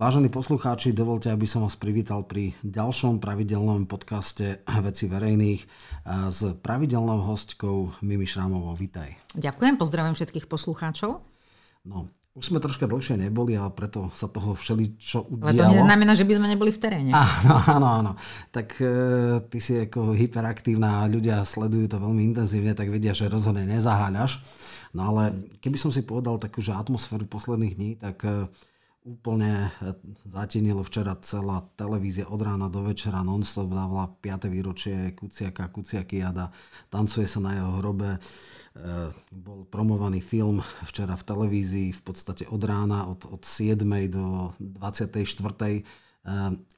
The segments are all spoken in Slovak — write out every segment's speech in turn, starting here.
Vážení poslucháči, dovolte, aby som vás privítal pri ďalšom pravidelnom podcaste Veci verejných s pravidelnou hostkou Mimi Šrámovou. Vítaj. Ďakujem, pozdravujem všetkých poslucháčov. No, už sme troška dlhšie neboli a preto sa toho všeličo udialo. Ale to neznamená, že by sme neboli v teréne. Áno, áno, áno. Tak e, ty si ako hyperaktívna a ľudia sledujú to veľmi intenzívne, tak vedia, že rozhodne nezaháľaš. No ale keby som si povedal takú, že atmosféru posledných dní, tak e, úplne e, zatienilo včera celá televízia od rána do večera non-stop dávala 5. výročie Kuciaka, Kuciakiada, tancuje sa na jeho hrobe. E, bol promovaný film včera v televízii v podstate od rána, od, od 7. do 24. E,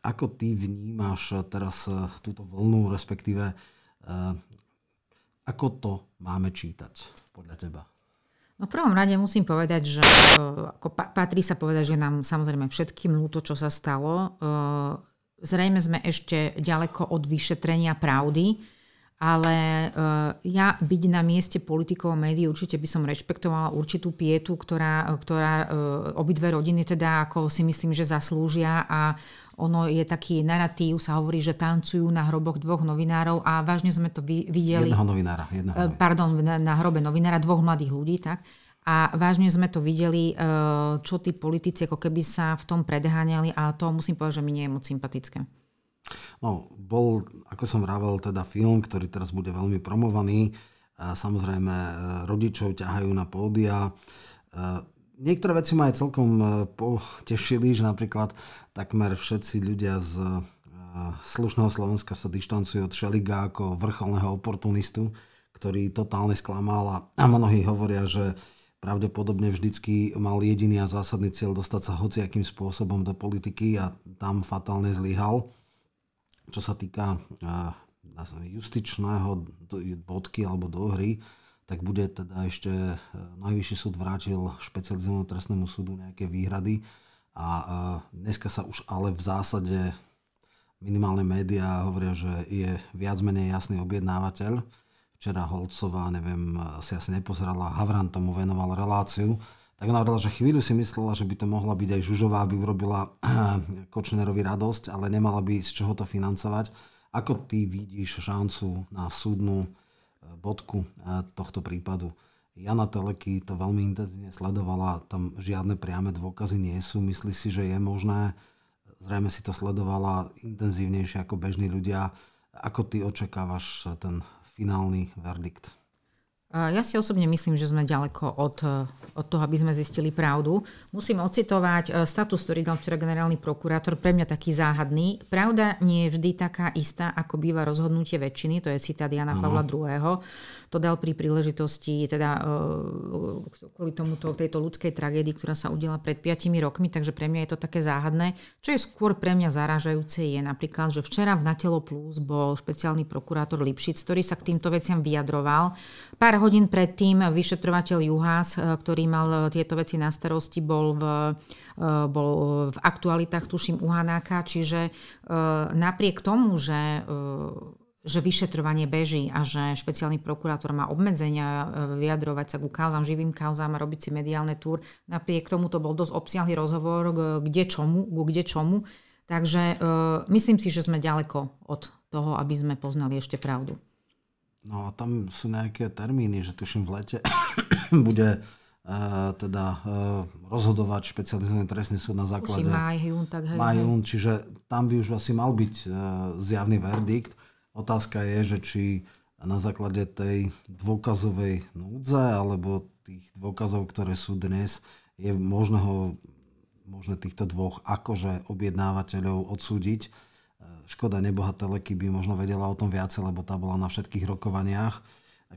ako ty vnímaš teraz túto vlnu, respektíve ako to máme čítať podľa teba? No v prvom rade musím povedať, že ako patrí sa povedať, že nám samozrejme všetkým ľúto, čo sa stalo. Zrejme sme ešte ďaleko od vyšetrenia pravdy, ale ja byť na mieste politikov a médií určite by som rešpektovala určitú pietu, ktorá, ktorá obidve rodiny teda ako si myslím, že zaslúžia a ono je taký narratív, sa hovorí, že tancujú na hroboch dvoch novinárov a vážne sme to videli. Jedného novinára. Jedného novinára. Pardon, na, na hrobe novinára, dvoch mladých ľudí, tak. A vážne sme to videli, e, čo tí politici ako keby sa v tom predháňali a to musím povedať, že mi nie je moc sympatické. No, bol, ako som vravel, teda film, ktorý teraz bude veľmi promovaný. Samozrejme, e, rodičov ťahajú na pódia. Niektoré veci ma aj celkom e, potešili, že napríklad takmer všetci ľudia z e, slušného Slovenska sa dištancujú od Šeliga ako vrcholného oportunistu, ktorý totálne sklamal a mnohí hovoria, že pravdepodobne vždycky mal jediný a zásadný cieľ dostať sa hociakým spôsobom do politiky a tam fatálne zlyhal. Čo sa týka e, justičného bodky alebo dohry, tak bude teda ešte e, Najvyšší súd vrátil špecializovanému trestnému súdu nejaké výhrady a e, dneska sa už ale v zásade minimálne médiá hovoria, že je viac menej jasný objednávateľ. Včera Holcová, neviem, si asi nepozerala, Havran tomu venoval reláciu, tak ona hovorila, že chvíľu si myslela, že by to mohla byť aj Žužová, aby urobila Kočnerovi radosť, ale nemala by z čoho to financovať. Ako ty vidíš šancu na súdnu bodku eh, tohto prípadu. Jana Teleky to veľmi intenzívne sledovala, tam žiadne priame dôkazy nie sú. Myslí si, že je možné, zrejme si to sledovala intenzívnejšie ako bežní ľudia. Ako ty očakávaš ten finálny verdikt? Ja si osobne myslím, že sme ďaleko od, od toho, aby sme zistili pravdu. Musím ocitovať e, status, ktorý dal včera generálny prokurátor, pre mňa taký záhadný. Pravda nie je vždy taká istá, ako býva rozhodnutie väčšiny, to je citát Jana Pavla II to dal pri príležitosti, teda e, kvôli tomuto, tejto ľudskej tragédii, ktorá sa udiela pred 5 rokmi, takže pre mňa je to také záhadné. Čo je skôr pre mňa zaražajúce je napríklad, že včera v Natelo Plus bol špeciálny prokurátor Lipšic, ktorý sa k týmto veciam vyjadroval. Pár hodín predtým vyšetrovateľ Juhás, e, ktorý mal tieto veci na starosti, bol v, e, bol v aktualitách, tuším, u Hanáka, čiže napriek tomu, že že vyšetrovanie beží a že špeciálny prokurátor má obmedzenia e, vyjadrovať sa ku kauzám, živým kauzám a robiť si mediálne túr. Napriek tomu to bol dosť obsiahly rozhovor, kde čomu, ku kde čomu. Takže uh, myslím si, že sme ďaleko od toho, aby sme poznali ešte pravdu. No a tam sú nejaké termíny, že tuším v lete bude uh, teda uh, rozhodovať špecializovaný trestný súd na základe... Maj, jún, tak hej, maj, jún, čiže tam by už asi mal byť uh, zjavný verdikt. Otázka je, že či na základe tej dôkazovej núdze alebo tých dôkazov, ktoré sú dnes, je možné, ho, možné týchto dvoch akože objednávateľov odsúdiť. Škoda neboha Teleky by možno vedela o tom viacej, lebo tá bola na všetkých rokovaniach.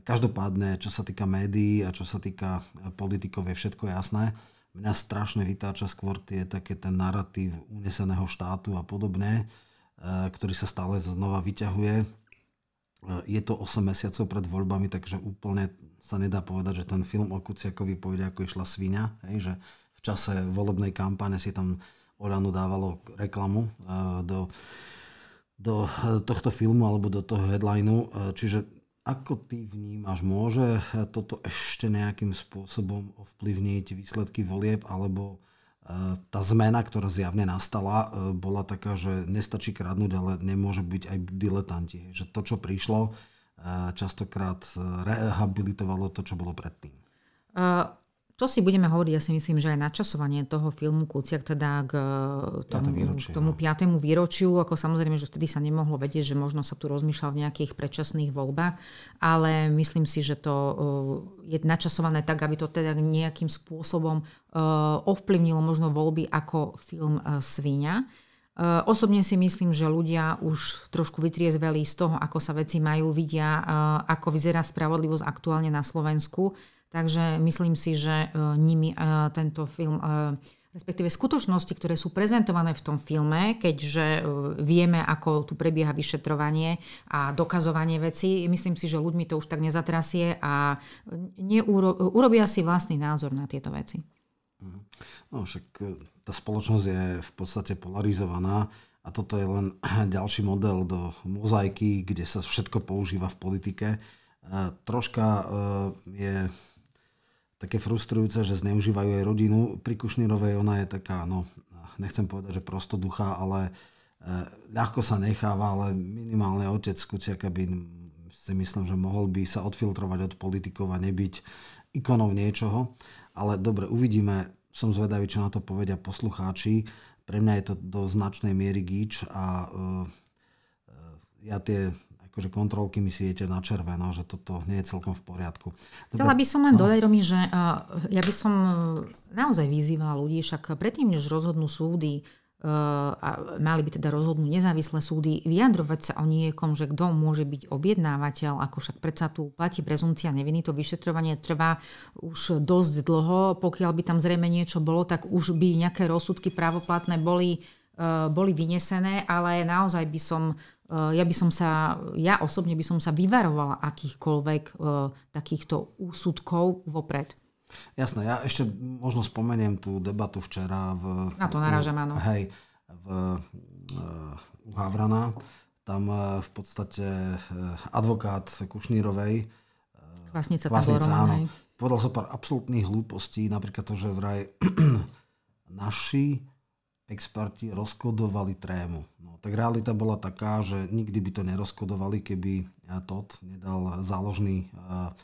Každopádne, čo sa týka médií a čo sa týka politikov, je všetko jasné. Mňa strašne vytáča skôr tie také ten narratív uneseného štátu a podobne ktorý sa stále znova vyťahuje. E, je to 8 mesiacov pred voľbami, takže úplne sa nedá povedať, že ten film o Kuciakovi pôjde ako išla svinia, hej, že v čase volebnej kampane si tam Olano dávalo reklamu e, do, do tohto filmu alebo do toho headlineu. Čiže ako ty vnímaš, môže toto ešte nejakým spôsobom ovplyvniť výsledky volieb alebo tá zmena, ktorá zjavne nastala, bola taká, že nestačí kradnúť, ale nemôže byť aj diletanti. Že to, čo prišlo, častokrát rehabilitovalo to, čo bolo predtým. Čo si budeme hovoriť, ja si myslím, že aj načasovanie toho filmu Kuciak teda k tomu, výročie, k tomu piatému výročiu, ako samozrejme, že vtedy sa nemohlo vedieť, že možno sa tu rozmýšľal v nejakých predčasných voľbách, ale myslím si, že to je načasované tak, aby to teda nejakým spôsobom ovplyvnilo možno voľby ako film Svíňa. Osobne si myslím, že ľudia už trošku vytriezveli z toho, ako sa veci majú, vidia, ako vyzerá spravodlivosť aktuálne na Slovensku Takže myslím si, že e, nimi tento film respektíve skutočnosti, ktoré sú prezentované v tom filme, keďže vieme, ako tu prebieha vyšetrovanie a dokazovanie veci, myslím si, že ľuďmi to už tak nezatrasie a neuro, urobia si vlastný názor na tieto veci. Mhm. No však tá spoločnosť je v podstate polarizovaná a toto je len ďalší model do mozaiky, kde sa všetko používa v politike. Troška je také frustrujúce, že zneužívajú aj rodinu. Pri Kušnírovej ona je taká, no, nechcem povedať, že prostoduchá, ale e, ľahko sa necháva, ale minimálne otec Kuciaka by si myslím, že mohol by sa odfiltrovať od politikov a nebyť ikonou niečoho. Ale dobre, uvidíme. Som zvedavý, čo na to povedia poslucháči. Pre mňa je to do značnej miery gíč a uh, ja tie akože kontrolky mi siete na červeno, že toto nie je celkom v poriadku. Dobre, Chcela by som len no. dodať, Romi, že uh, ja by som naozaj vyzývala ľudí, však predtým, než rozhodnú súdy, a mali by teda rozhodnúť nezávislé súdy, vyjadrovať sa o niekom, že kto môže byť objednávateľ, ako však predsa tu platí prezumcia neviny, to vyšetrovanie trvá už dosť dlho, pokiaľ by tam zrejme niečo bolo, tak už by nejaké rozsudky právoplatné boli, uh, boli vynesené, ale naozaj by som ja by som sa, ja osobne by som sa vyvarovala akýchkoľvek takýchto úsudkov vopred. Jasné, ja ešte možno spomeniem tú debatu včera v... Na to narážam, áno. Hej, v, uh, u Havrana. Tam uh, v podstate uh, advokát Kušnírovej Kvasnica, Kvasnica áno, povedal so pár absolútnych hlúpostí, napríklad to, že vraj naši experti rozkodovali trému. No, tak realita bola taká, že nikdy by to nerozkodovali, keby Todd nedal záložný uh,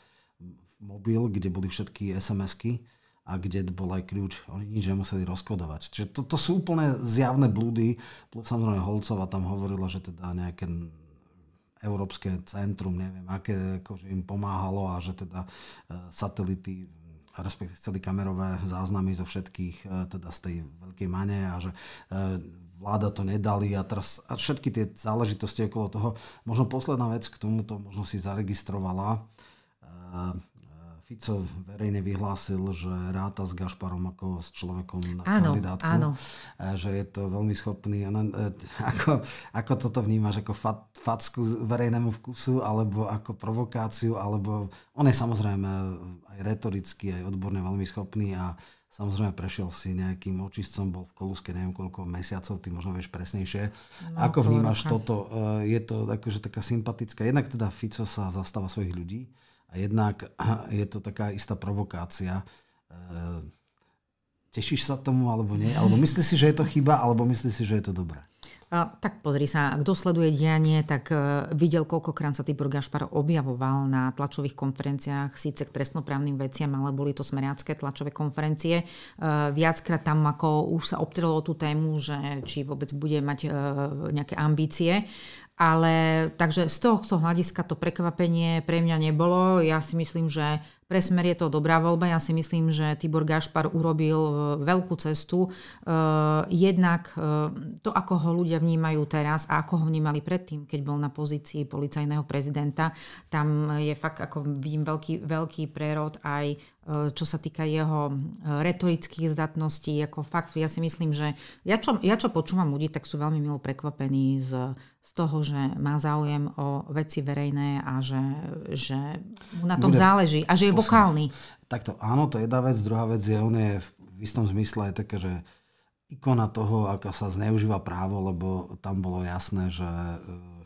mobil, kde boli všetky SMS-ky a kde bol aj kľúč. Oni nič nemuseli rozkodovať. Čiže to, to sú úplne zjavné blúdy. Plus samozrejme Holcova tam hovorila, že teda nejaké európske centrum, neviem, aké akože im pomáhalo a že teda uh, satelity respektíve chceli kamerové záznamy zo všetkých, e, teda z tej veľkej mane a že e, vláda to nedali a teraz a všetky tie záležitosti okolo toho. Možno posledná vec k tomuto, možno si zaregistrovala. E, Fico verejne vyhlásil, že ráta s Gašparom ako s človekom na áno, kandidátku. Áno. Že je to veľmi schopný. Ako, ako toto vnímaš? Ako fat, facku verejnému vkusu? Alebo ako provokáciu? Alebo on je samozrejme aj retoricky, aj odborne veľmi schopný a Samozrejme prešiel si nejakým očistcom, bol v Koluske neviem koľko mesiacov, ty možno vieš presnejšie. No, Ako vnímaš toto? Je to akože taká sympatická, jednak teda Fico sa zastáva svojich ľudí, a jednak je to taká istá provokácia. E, tešíš sa tomu alebo nie? Alebo myslíš si, že je to chyba, alebo myslíš si, že je to dobré? A, tak pozri sa, kto sleduje dianie, tak uh, videl, koľkokrát sa Tibor Gašpar objavoval na tlačových konferenciách, síce k trestnoprávnym veciam, ale boli to smerácké tlačové konferencie. Uh, viackrát tam ako už sa obtrelo tú tému, že či vôbec bude mať uh, nejaké ambície. Ale takže z tohto hľadiska to prekvapenie pre mňa nebolo. Ja si myslím, že pre Smer je to dobrá voľba. Ja si myslím, že Tibor Gašpar urobil e, veľkú cestu. E, jednak e, to, ako ho ľudia vnímajú teraz a ako ho vnímali predtým, keď bol na pozícii policajného prezidenta, tam je fakt, ako vidím, veľký, veľký prerod aj čo sa týka jeho retorických zdatností. Ako fakt, ja si myslím, že ja čo, ja čo počúvam ľudí, tak sú veľmi milo prekvapení z, z toho, že má záujem o veci verejné a že, že mu na tom Bude záleží a že je vokálny. Takto áno, to je jedna vec. Druhá vec je, on je v istom zmysle aj také, že ikona toho, ako sa zneužíva právo, lebo tam bolo jasné, že e,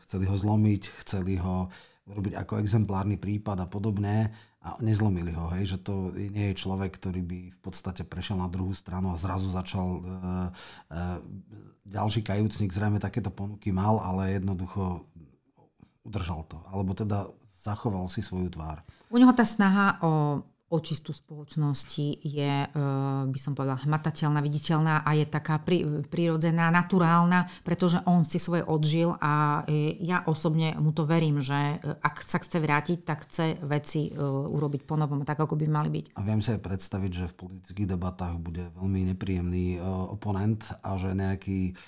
chceli ho zlomiť, chceli ho robiť ako exemplárny prípad a podobné. A nezlomili ho, hej, že to nie je človek, ktorý by v podstate prešiel na druhú stranu a zrazu začal e, e, ďalší kajúcnik, zrejme takéto ponuky mal, ale jednoducho udržal to, alebo teda zachoval si svoju tvár. U neho tá snaha o očistu spoločnosti je, e, by som povedala, hmatateľná, viditeľná a je taká prirodzená, naturálna, pretože on si svoje odžil a e, ja osobne mu to verím, že e, ak sa chce vrátiť, tak chce veci urobiť ponovom, tak ako by mali byť. A viem si aj predstaviť, že v politických debatách bude veľmi nepríjemný oponent a že nejaký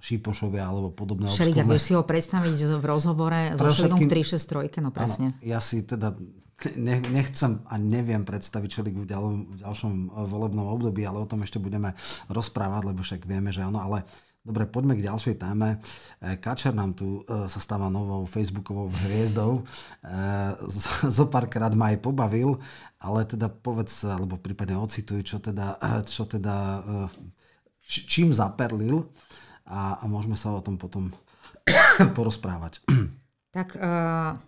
Šípošovia alebo podobné Šeliga, vieš si ho predstaviť v rozhovore so Šeligom 363, no presne. Áno, ja si teda nechcem a neviem predstaviť Šeligu v, v ďalšom eh, volebnom období, ale o tom ešte budeme rozprávať, lebo však vieme, že áno, ale Dobre, poďme k ďalšej téme. Eh, Kačer nám tu eh, sa stáva novou facebookovou hviezdou. Zopárkrát ma aj pobavil, ale teda povedz, alebo prípadne ocituj, čo teda, čo teda čím zaperlil a, a môžeme sa o tom potom porozprávať. Tak uh,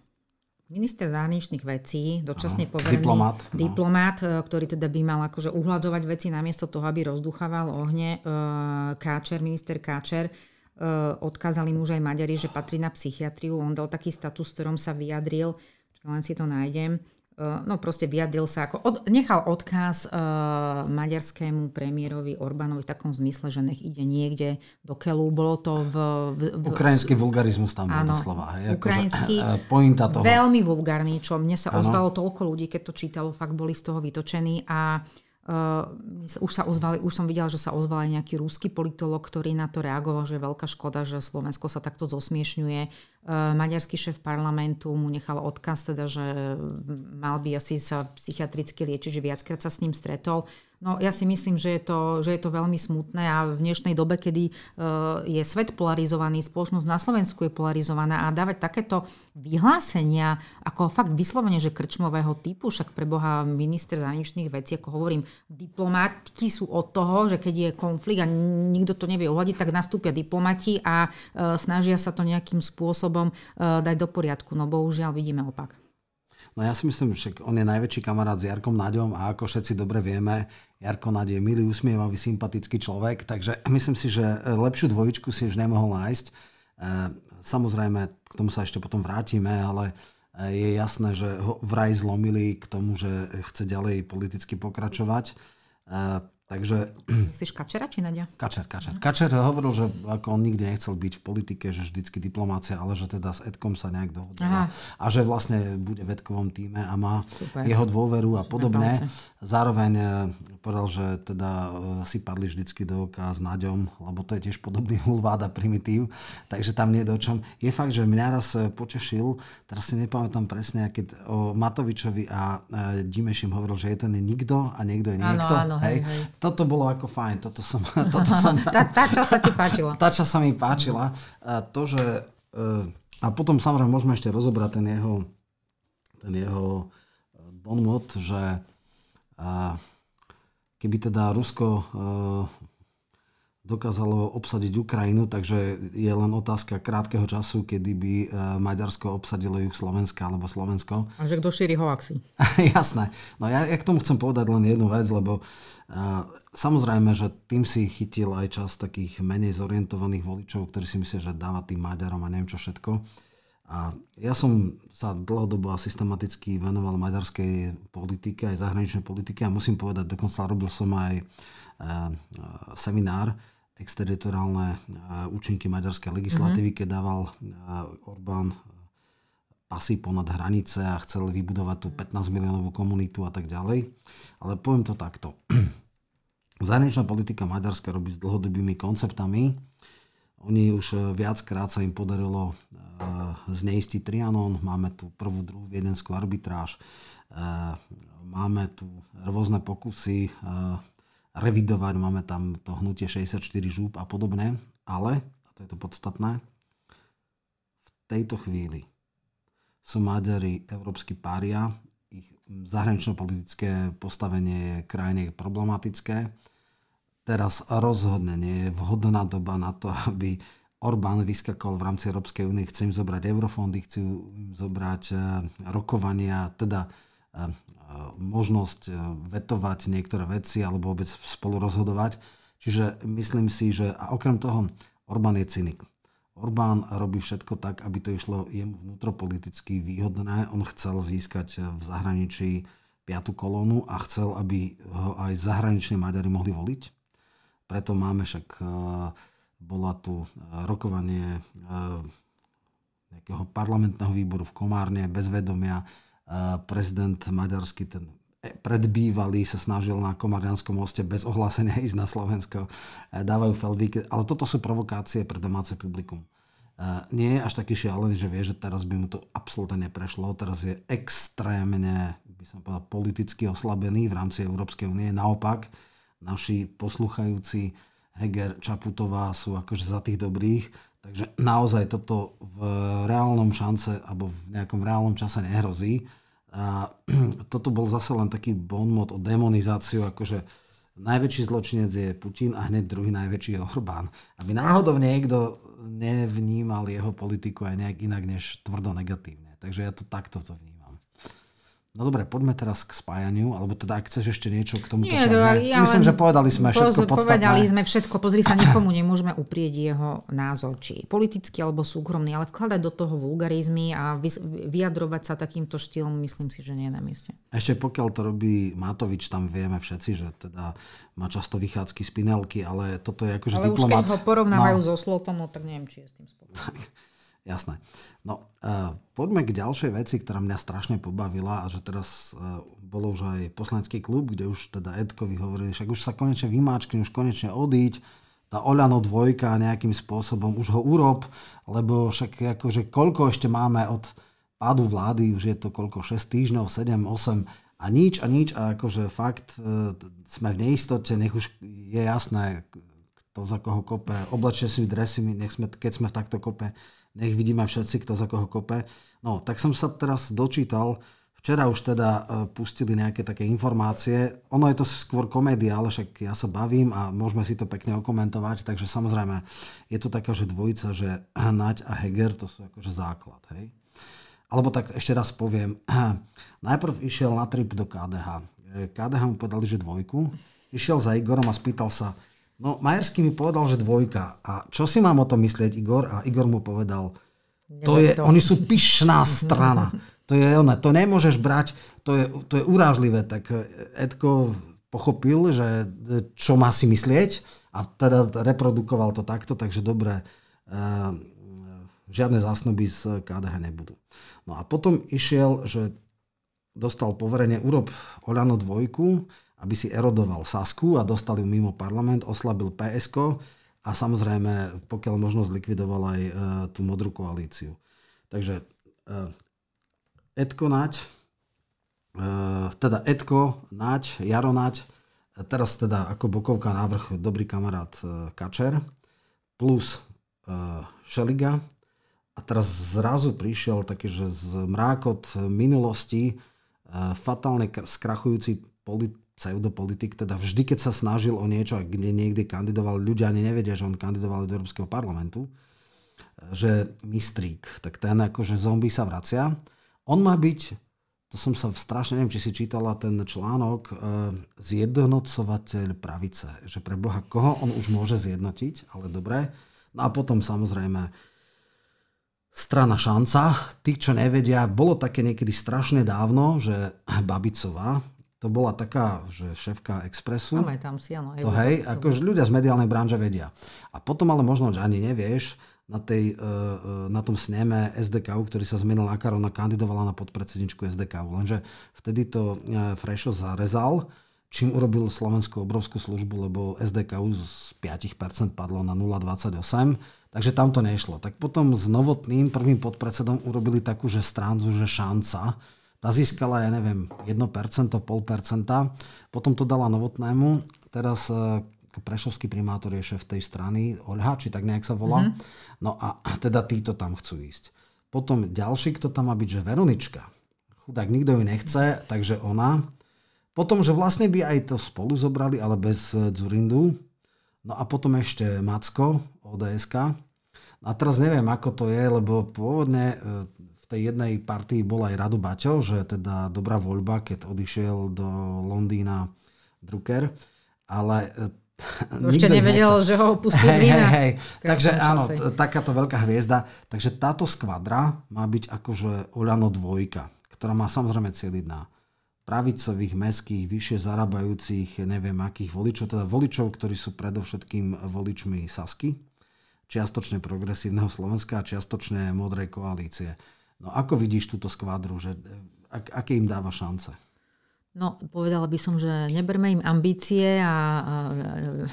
minister zahraničných vecí, dočasne poverený diplomát, no. e, ktorý teda by mal akože uhľadzovať veci namiesto toho, aby rozduchával ohne, uh, Káčer, minister Káčer, uh, odkázali mu už aj Maďari, že patrí na psychiatriu. On dal taký status, v ktorom sa vyjadril, len si to nájdem, no proste vyjadril sa, ako od, nechal odkaz uh, maďarskému premiérovi Orbánovi v takom zmysle, že nech ide niekde do Kelu. Bolo to v... v, v Ukrajinský vulgarizmus tam bol doslova. Hej, ukrajinský, akože, pointa toho. veľmi vulgárny, čo mne sa ozvalo toľko ľudí, keď to čítalo, fakt boli z toho vytočení a Uh, už, sa ozvali, už som videla, že sa ozval aj nejaký rúsky politolog, ktorý na to reagoval, že je veľká škoda, že Slovensko sa takto zosmiešňuje. Uh, maďarský šéf parlamentu mu nechal odkaz, teda, že mal by asi sa psychiatricky liečiť, že viackrát sa s ním stretol. No ja si myslím, že je, to, že je to veľmi smutné a v dnešnej dobe, kedy uh, je svet polarizovaný, spoločnosť na Slovensku je polarizovaná a dávať takéto vyhlásenia ako fakt vyslovene, že krčmového typu, však pre Boha minister zahraničných vecí, ako hovorím, diplomati sú od toho, že keď je konflikt a nikto to nevie uhľadiť, tak nastúpia diplomati a uh, snažia sa to nejakým spôsobom uh, dať do poriadku. No bohužiaľ vidíme opak. No ja si myslím, že on je najväčší kamarát s Jarkom Naďom a ako všetci dobre vieme, Jarko Naď je milý, usmievavý, sympatický človek, takže myslím si, že lepšiu dvojičku si už nemohol nájsť. E, samozrejme, k tomu sa ešte potom vrátime, ale e, je jasné, že ho vraj zlomili k tomu, že chce ďalej politicky pokračovať. Takže... Myslíš Kačera či Nadia? Kačer, Kačer. Uh-huh. Kačer hovoril, že ako on nikdy nechcel byť v politike, že vždycky diplomácia, ale že teda s Edkom sa nejak dohodol. A že vlastne bude v Edkovom týme a má Super. jeho dôveru a podobne. Zároveň e, povedal, že teda e, si padli vždycky do oka s Naďom, lebo to je tiež podobný hulváda primitív, takže tam nie je do čom. Je fakt, že mňa raz e, počešil, teraz si nepamätám presne, keď o Matovičovi a Dimešim hovoril, že je ten nikto a niekto je niekto. Áno, áno, hej, hej toto bolo ako fajn, toto som... Toto som tá, tá časť sa ti páčila. Tá časť sa mi páčila. A to, že... E, a potom samozrejme môžeme ešte rozobrať ten jeho, ten jeho e, bonmot, že keby teda Rusko e, dokázalo obsadiť Ukrajinu, takže je len otázka krátkeho času, kedy by e, Maďarsko obsadilo ju Slovenska alebo Slovensko. A že kto šíri hoaxy. Jasné. No ja, ja k tomu chcem povedať len jednu vec, lebo uh, samozrejme, že tým si chytil aj čas takých menej zorientovaných voličov, ktorí si myslia, že dáva tým Maďarom a neviem čo všetko. A ja som sa dlhodobo a systematicky venoval maďarskej politike, aj zahraničnej politike a musím povedať, dokonca robil som aj uh, seminár, exteritoriálne e, účinky maďarskej legislatívy, mm-hmm. keď dával e, Orbán e, pasy ponad hranice a chcel vybudovať tú 15 miliónovú komunitu a tak ďalej. Ale poviem to takto. Zahraničná politika Maďarska robí s dlhodobými konceptami. Oni už viackrát sa im podarilo zneistiť Trianon. Máme tu prvú, druhú viedenskú arbitráž. Máme tu rôzne pokusy revidovať, máme tam to hnutie 64 žúb a podobne, ale, a to je to podstatné, v tejto chvíli sú Maďari európsky pária, ich zahranično-politické postavenie je krajine problematické. Teraz rozhodne nie je vhodná doba na to, aby Orbán vyskakol v rámci Európskej únie, chce im zobrať eurofondy, chcú im zobrať eh, rokovania, teda možnosť vetovať niektoré veci alebo vôbec spolu rozhodovať. Čiže myslím si, že a okrem toho Orbán je cynik. Orbán robí všetko tak, aby to išlo jemu vnútropoliticky výhodné. On chcel získať v zahraničí piatu kolónu a chcel, aby ho aj zahraniční Maďari mohli voliť. Preto máme však, e, bola tu rokovanie e, nejakého parlamentného výboru v Komárne bez vedomia. E, prezident maďarský, ten predbývalý sa snažil na Komarianskom moste bez ohlásenia ísť na Slovensko. E, dávajú feldvíky, ale toto sú provokácie pre domáce publikum. E, nie je až taký šialený, že vie, že teraz by mu to absolútne neprešlo. Teraz je extrémne, by som povedal, politicky oslabený v rámci Európskej únie. Naopak, naši posluchajúci Heger, Čaputová sú akože za tých dobrých. Takže naozaj toto v reálnom šance alebo v nejakom reálnom čase nehrozí. A toto bol zase len taký bonmot o demonizáciu, akože najväčší zločinec je Putin a hneď druhý najväčší je Orbán. Aby náhodou niekto nevnímal jeho politiku aj nejak inak než tvrdo negatívne. Takže ja to takto to vnímam. No dobre, poďme teraz k spájaniu, alebo teda ak chceš ešte niečo k tomu Nie, to, ja Myslím, že povedali sme všetko podstatné. Povedali sme všetko, pozri sa, nikomu nemôžeme uprieť jeho názor, či politický alebo súkromný, ale vkladať do toho vulgarizmy a vyjadrovať sa takýmto štýlom, myslím si, že nie je na mieste. Ešte pokiaľ to robí Matovič, tam vieme všetci, že teda má často vychádzky spinelky, ale toto je akože ale diplomat. Ale už keď ho porovnávajú no. so Slotom, no tak neviem, či je s tým spokojný. Jasné. No, uh, poďme k ďalšej veci, ktorá mňa strašne pobavila a že teraz uh, bolo už aj poslanecký klub, kde už teda Edkovi hovorili, však už sa konečne vymáčkne, už konečne odíť, tá Oľano dvojka nejakým spôsobom už ho urob, lebo však akože koľko ešte máme od pádu vlády, už je to koľko, 6 týždňov, 7, 8 a nič a nič a akože fakt uh, sme v neistote, nech už je jasné, kto za koho kope, oblečie si dresy, nech sme, keď sme v takto kope, nech vidíme všetci, kto za koho kope. No, tak som sa teraz dočítal, včera už teda e, pustili nejaké také informácie. Ono je to skôr komédia, ale však ja sa bavím a môžeme si to pekne okomentovať, takže samozrejme je to taká, že dvojica, že Naď a Heger, to sú akože základ, hej. Alebo tak ešte raz poviem, najprv išiel na trip do KDH. E, KDH mu povedali, že dvojku. Išiel za Igorom a spýtal sa, No, Majerský mi povedal, že dvojka. A čo si mám o tom myslieť, Igor? A Igor mu povedal, to je, to. oni sú pyšná strana. To je ono, to nemôžeš brať, to je, to je urážlivé. Tak Edko pochopil, že čo má si myslieť a teda reprodukoval to takto, takže dobre, uh, žiadne zásnuby z KDH nebudú. No a potom išiel, že dostal poverenie, urob Oľano dvojku, aby si erodoval Sasku a dostali mimo parlament, oslabil PSK a samozrejme, pokiaľ možno zlikvidoval aj e, tú modrú koalíciu. Takže e, Edko Naď, e, teda Edko Naď, Jaro Naď, teraz teda ako bokovka návrh dobrý kamarát e, Kačer, plus e, Šeliga a teraz zrazu prišiel taký, že z mrákot minulosti e, fatálne skrachujúci polit, pseudopolitik, teda vždy, keď sa snažil o niečo, kde niekde kandidoval, ľudia ani nevedia, že on kandidoval do Európskeho parlamentu, že mistrík, tak ten akože zombie sa vracia. On má byť, to som sa strašne, neviem, či si čítala ten článok, e, zjednocovateľ pravice, že pre Boha, koho on už môže zjednotiť, ale dobre. No a potom samozrejme strana šanca. Tí, čo nevedia, bolo také niekedy strašne dávno, že Babicová, to bola taká, že šéfka Expressu. tam si, áno. To hej, akože ľudia z mediálnej branže vedia. A potom ale možno, že ani nevieš, na, tej, e, e, na tom sneme SDK, ktorý sa zmenil na Karona, kandidovala na podpredsedničku SDK. Lenže vtedy to e, Frešo zarezal, čím urobil Slovensku obrovskú službu, lebo SDK z 5% padlo na 0,28, takže tam to nešlo. Tak potom s Novotným, prvým podpredsedom, urobili takú, že stránzu, že šanca, tá získala, ja neviem, 1%, 0,5%. Potom to dala Novotnému. Teraz e, prešovský primátor je šéf tej strany, Olha, či tak nejak sa volá. Mm-hmm. No a teda títo tam chcú ísť. Potom ďalší, kto tam má byť, že Veronička. Chudák, nikto ju nechce, takže ona. Potom, že vlastne by aj to spolu zobrali, ale bez e, Zurindu. No a potom ešte Macko, ODSK. A teraz neviem, ako to je, lebo pôvodne e, tej jednej partii bol aj Rado Baťo, že teda dobrá voľba, keď odišiel do Londýna Drucker, ale to ešte nevedel, nechce. že ho opustí hej, hej, hej. Takže áno, t- takáto veľká hviezda. Takže táto skvadra má byť akože Oľano dvojka, ktorá má samozrejme cieľiť na pravicových, meských, vyššie zarábajúcich, neviem akých voličov, teda voličov, ktorí sú predovšetkým voličmi Sasky, čiastočne progresívneho Slovenska a čiastočne modrej koalície. No ako vidíš túto skvadru, že ak, aké im dáva šance? No, povedala by som, že neberme im ambície a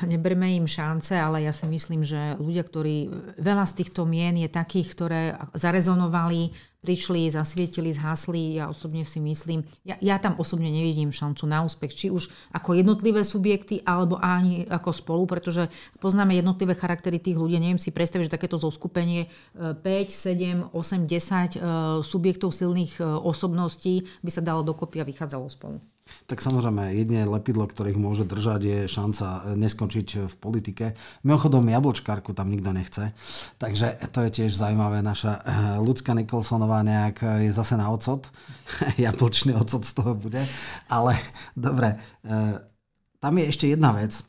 neberme im šance, ale ja si myslím, že ľudia, ktorí... Veľa z týchto mien je takých, ktoré zarezonovali, prišli, zasvietili, zhasli. Ja osobne si myslím... Ja, ja tam osobne nevidím šancu na úspech, či už ako jednotlivé subjekty, alebo ani ako spolu, pretože poznáme jednotlivé charaktery tých ľudí. Neviem si predstaviť, že takéto zoskupenie 5, 7, 8, 10 subjektov silných e, osobností by sa dalo dokopy a vychádzalo spolu. Tak samozrejme, jedine lepidlo, ktorých môže držať, je šanca eh, neskončiť v politike. Mimochodom, jablčkárku tam nikto nechce. Takže to je tiež zaujímavé. Naša eh, ľudská Nikolsonová nejak eh, je zase na ocot. Jablčný ocot z toho bude. Ale dobre, tam je ešte jedna vec.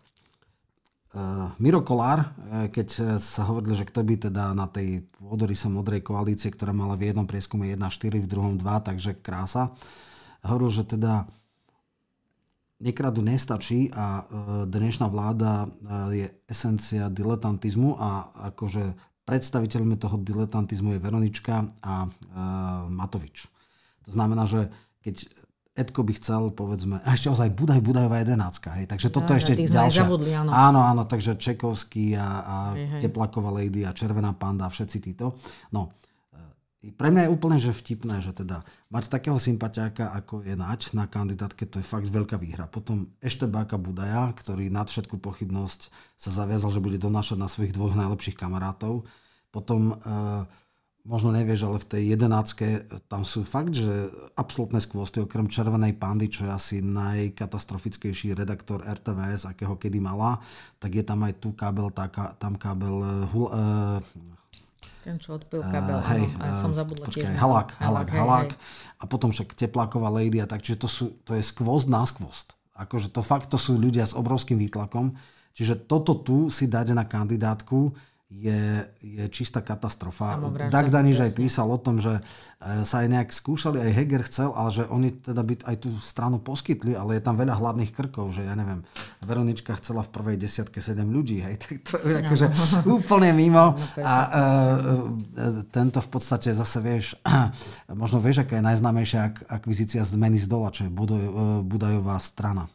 Miro Kolár, keď sa hovorilo, že kto by teda na tej sa modrej koalície, ktorá mala v jednom prieskume 1,4, v druhom 2, takže krása, hovoril, že teda nekradu nestačí a e, dnešná vláda e, je esencia diletantizmu a akože predstaviteľmi toho diletantizmu je Veronička a e, Matovič. To znamená, že keď Edko by chcel, povedzme, a ešte ozaj Budaj Budajová jedenáctka, hej, takže toto je ešte ďalšia. Zabudli, áno. áno, áno, takže Čekovský a, a hej, hej. Teplaková Lady a Červená panda a všetci títo. No, pre mňa je úplne že vtipné, že teda mať takého sympatiáka, ako je Nač na kandidátke, to je fakt veľká výhra. Potom ešte Báka Budaja, ktorý nad všetku pochybnosť sa zaviazal, že bude donášať na svojich dvoch najlepších kamarátov. Potom e, možno nevieš, ale v tej jedenáctke tam sú fakt, že absolútne skvosty, okrem Červenej pandy, čo je asi najkatastrofickejší redaktor RTVS, akého kedy mala, tak je tam aj tu kábel, tá, tam kábel uh, ten, čo odpil kabel, uh, hej, áno, uh, som zabudla počkaj, tiež. Halák, halák, halák. A potom však tepláková lady a tak, čiže to, sú, to je skvost na skvost. Akože to fakt, to sú ľudia s obrovským výtlakom. Čiže toto tu si dať na kandidátku, je, je čistá katastrofa. Dag Daniš aj písal o tom, že e, sa aj nejak skúšali, aj Heger chcel, ale že oni teda by aj tú stranu poskytli, ale je tam veľa hladných krkov, že ja neviem, Veronička chcela v prvej desiatke 7 ľudí, hej, tak to je akože úplne mimo a uh, tento v podstate zase vieš, možno vieš, aká je najznámejšia akvizícia zmeny z dola, čo je Budajová strana.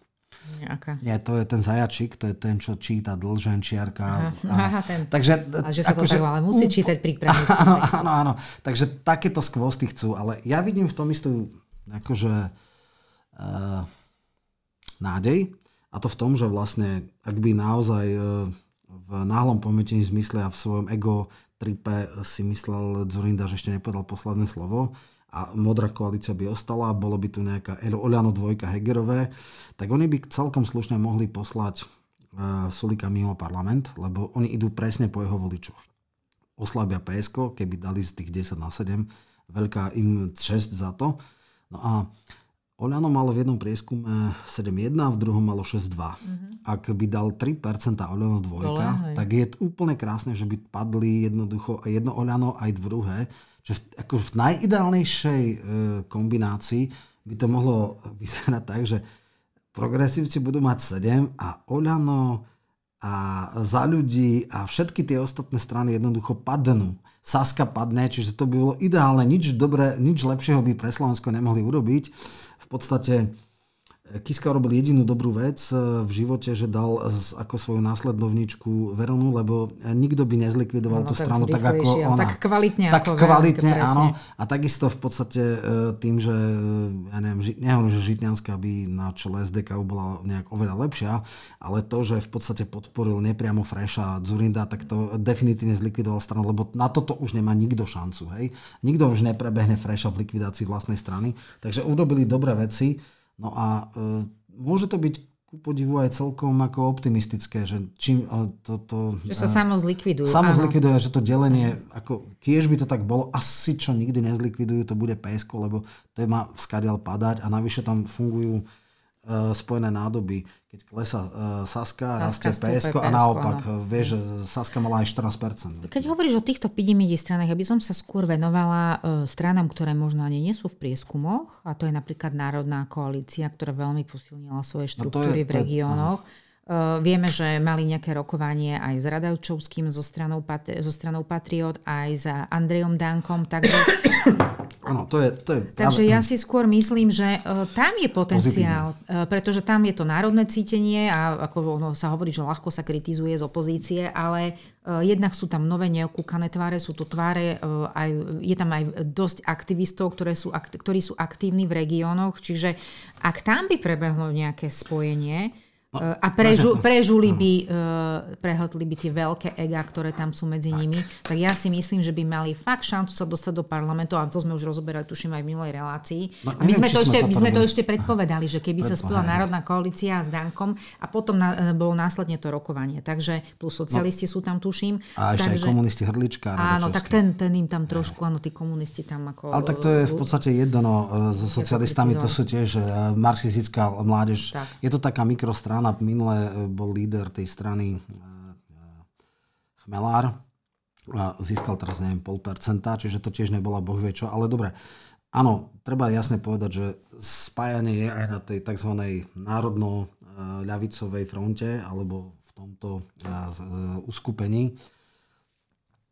Aká? Nie, to je ten zajačik, to je ten, čo číta dlženčiarka. Aha, aha, ten. Takže, a že sa to akože, tak, ale musí čítať prípravný áno, áno, áno. Takže takéto skvosty chcú, ale ja vidím v tom istú akože uh, nádej a to v tom, že vlastne ak by naozaj uh, v náhlom pometení zmysle a v svojom ego tripe si myslel Zurinda, že ešte nepovedal posledné slovo, a modrá koalícia by ostala, bolo by tu nejaká Oľano dvojka Hegerové, tak oni by celkom slušne mohli poslať uh, Sulika mimo parlament, lebo oni idú presne po jeho voličoch. Oslabia PSK, keby dali z tých 10 na 7, veľká im 6 za to. No a Oľano malo v jednom prieskume 7,1, v druhom malo 6,2. Mm-hmm. Ak by dal 3% Oľano dvojka, tak je úplne krásne, že by padli jednoducho jedno Oľano aj druhé že v, ako v najideálnejšej e, kombinácii by to mohlo vyzerať tak, že progresívci budú mať 7 a Oľano a za ľudí a všetky tie ostatné strany jednoducho padnú. Saska padne, čiže to by bolo ideálne, nič, dobré, nič lepšieho by pre Slovensko nemohli urobiť. V podstate Kiska robil jedinú dobrú vec eh, v živote, že dal ako svoju následovničku Veronu, lebo nikto by nezlikvidoval no, tú stranu tak ako ona. Tak kvalitne tak ako kvalitne, Veronke, áno. A takisto v podstate eh, tým, že ja neviem, nehovorím, že Žitňanská by na čele SDK bola nejak oveľa lepšia, ale to, že v podstate podporil nepriamo Freša Zurinda, tak to definitívne zlikvidoval stranu, lebo na toto už nemá nikto šancu. Hej? Nikto už neprebehne Freša v likvidácii vlastnej strany. Takže urobili dobré veci. No a e, môže to byť ku podivu aj celkom ako optimistické, že čím to... to že sa samo zlikvidujú. Samo zlikviduje, že to delenie, ako kiež by to tak bolo, asi čo nikdy nezlikvidujú, to bude PSK, lebo to má skadiaľ padať a navyše tam fungujú spojené nádoby. Keď klesa uh, Saska, Saska rastie PSK a naopak, no. vieš, že Saska mala aj 14%. Keď hovoríš o týchto pidimidi stranách, aby som sa skôr venovala uh, stranám, ktoré možno ani nie sú v prieskumoch, a to je napríklad Národná koalícia, ktorá veľmi posilnila svoje štruktúry no je, v regiónoch. Uh, vieme, že mali nejaké rokovanie aj s Radavčovským zo stranou, zo stranou Patriot, aj za Andrejom Dankom, takže Áno, to je, to je Takže ja si skôr myslím, že uh, tam je potenciál, uh, pretože tam je to národné cítenie a ako ono sa hovorí, že ľahko sa kritizuje z opozície, ale uh, jednak sú tam nové neokúkané tváre, sú to tváre, uh, aj, je tam aj dosť aktivistov, ktoré sú, ktorí sú aktívni v regiónoch, čiže ak tam by prebehlo nejaké spojenie, a prežu, prežuli by, uh, prehltli by tie veľké ega, ktoré tam sú medzi tak. nimi, tak ja si myslím, že by mali fakt šancu sa dostať do parlamentu, a to sme už rozoberali, tuším, aj v minulej relácii. No, my sme, to ešte, my sme to ešte predpovedali, že keby sa spojila Národná koalícia s Dankom a potom na, bolo následne to rokovanie. Takže plus socialisti no, sú tam, tuším. A ešte takže, aj komunisti Hrdlička. Áno, tak ten, ten im tam trošku, áno, tí komunisti tam ako... Ale tak to je v podstate jedno, no, so socialistami to sú tiež marxistická mládež. Tak. Je to taká mikrostrana, strana, minule e, bol líder tej strany e, e, Chmelár, získal teraz neviem pol percenta, čiže to tiež nebola boh vie čo, ale dobre. Áno, treba jasne povedať, že spájanie je aj na tej tzv. národno-ľavicovej fronte alebo v tomto uskupení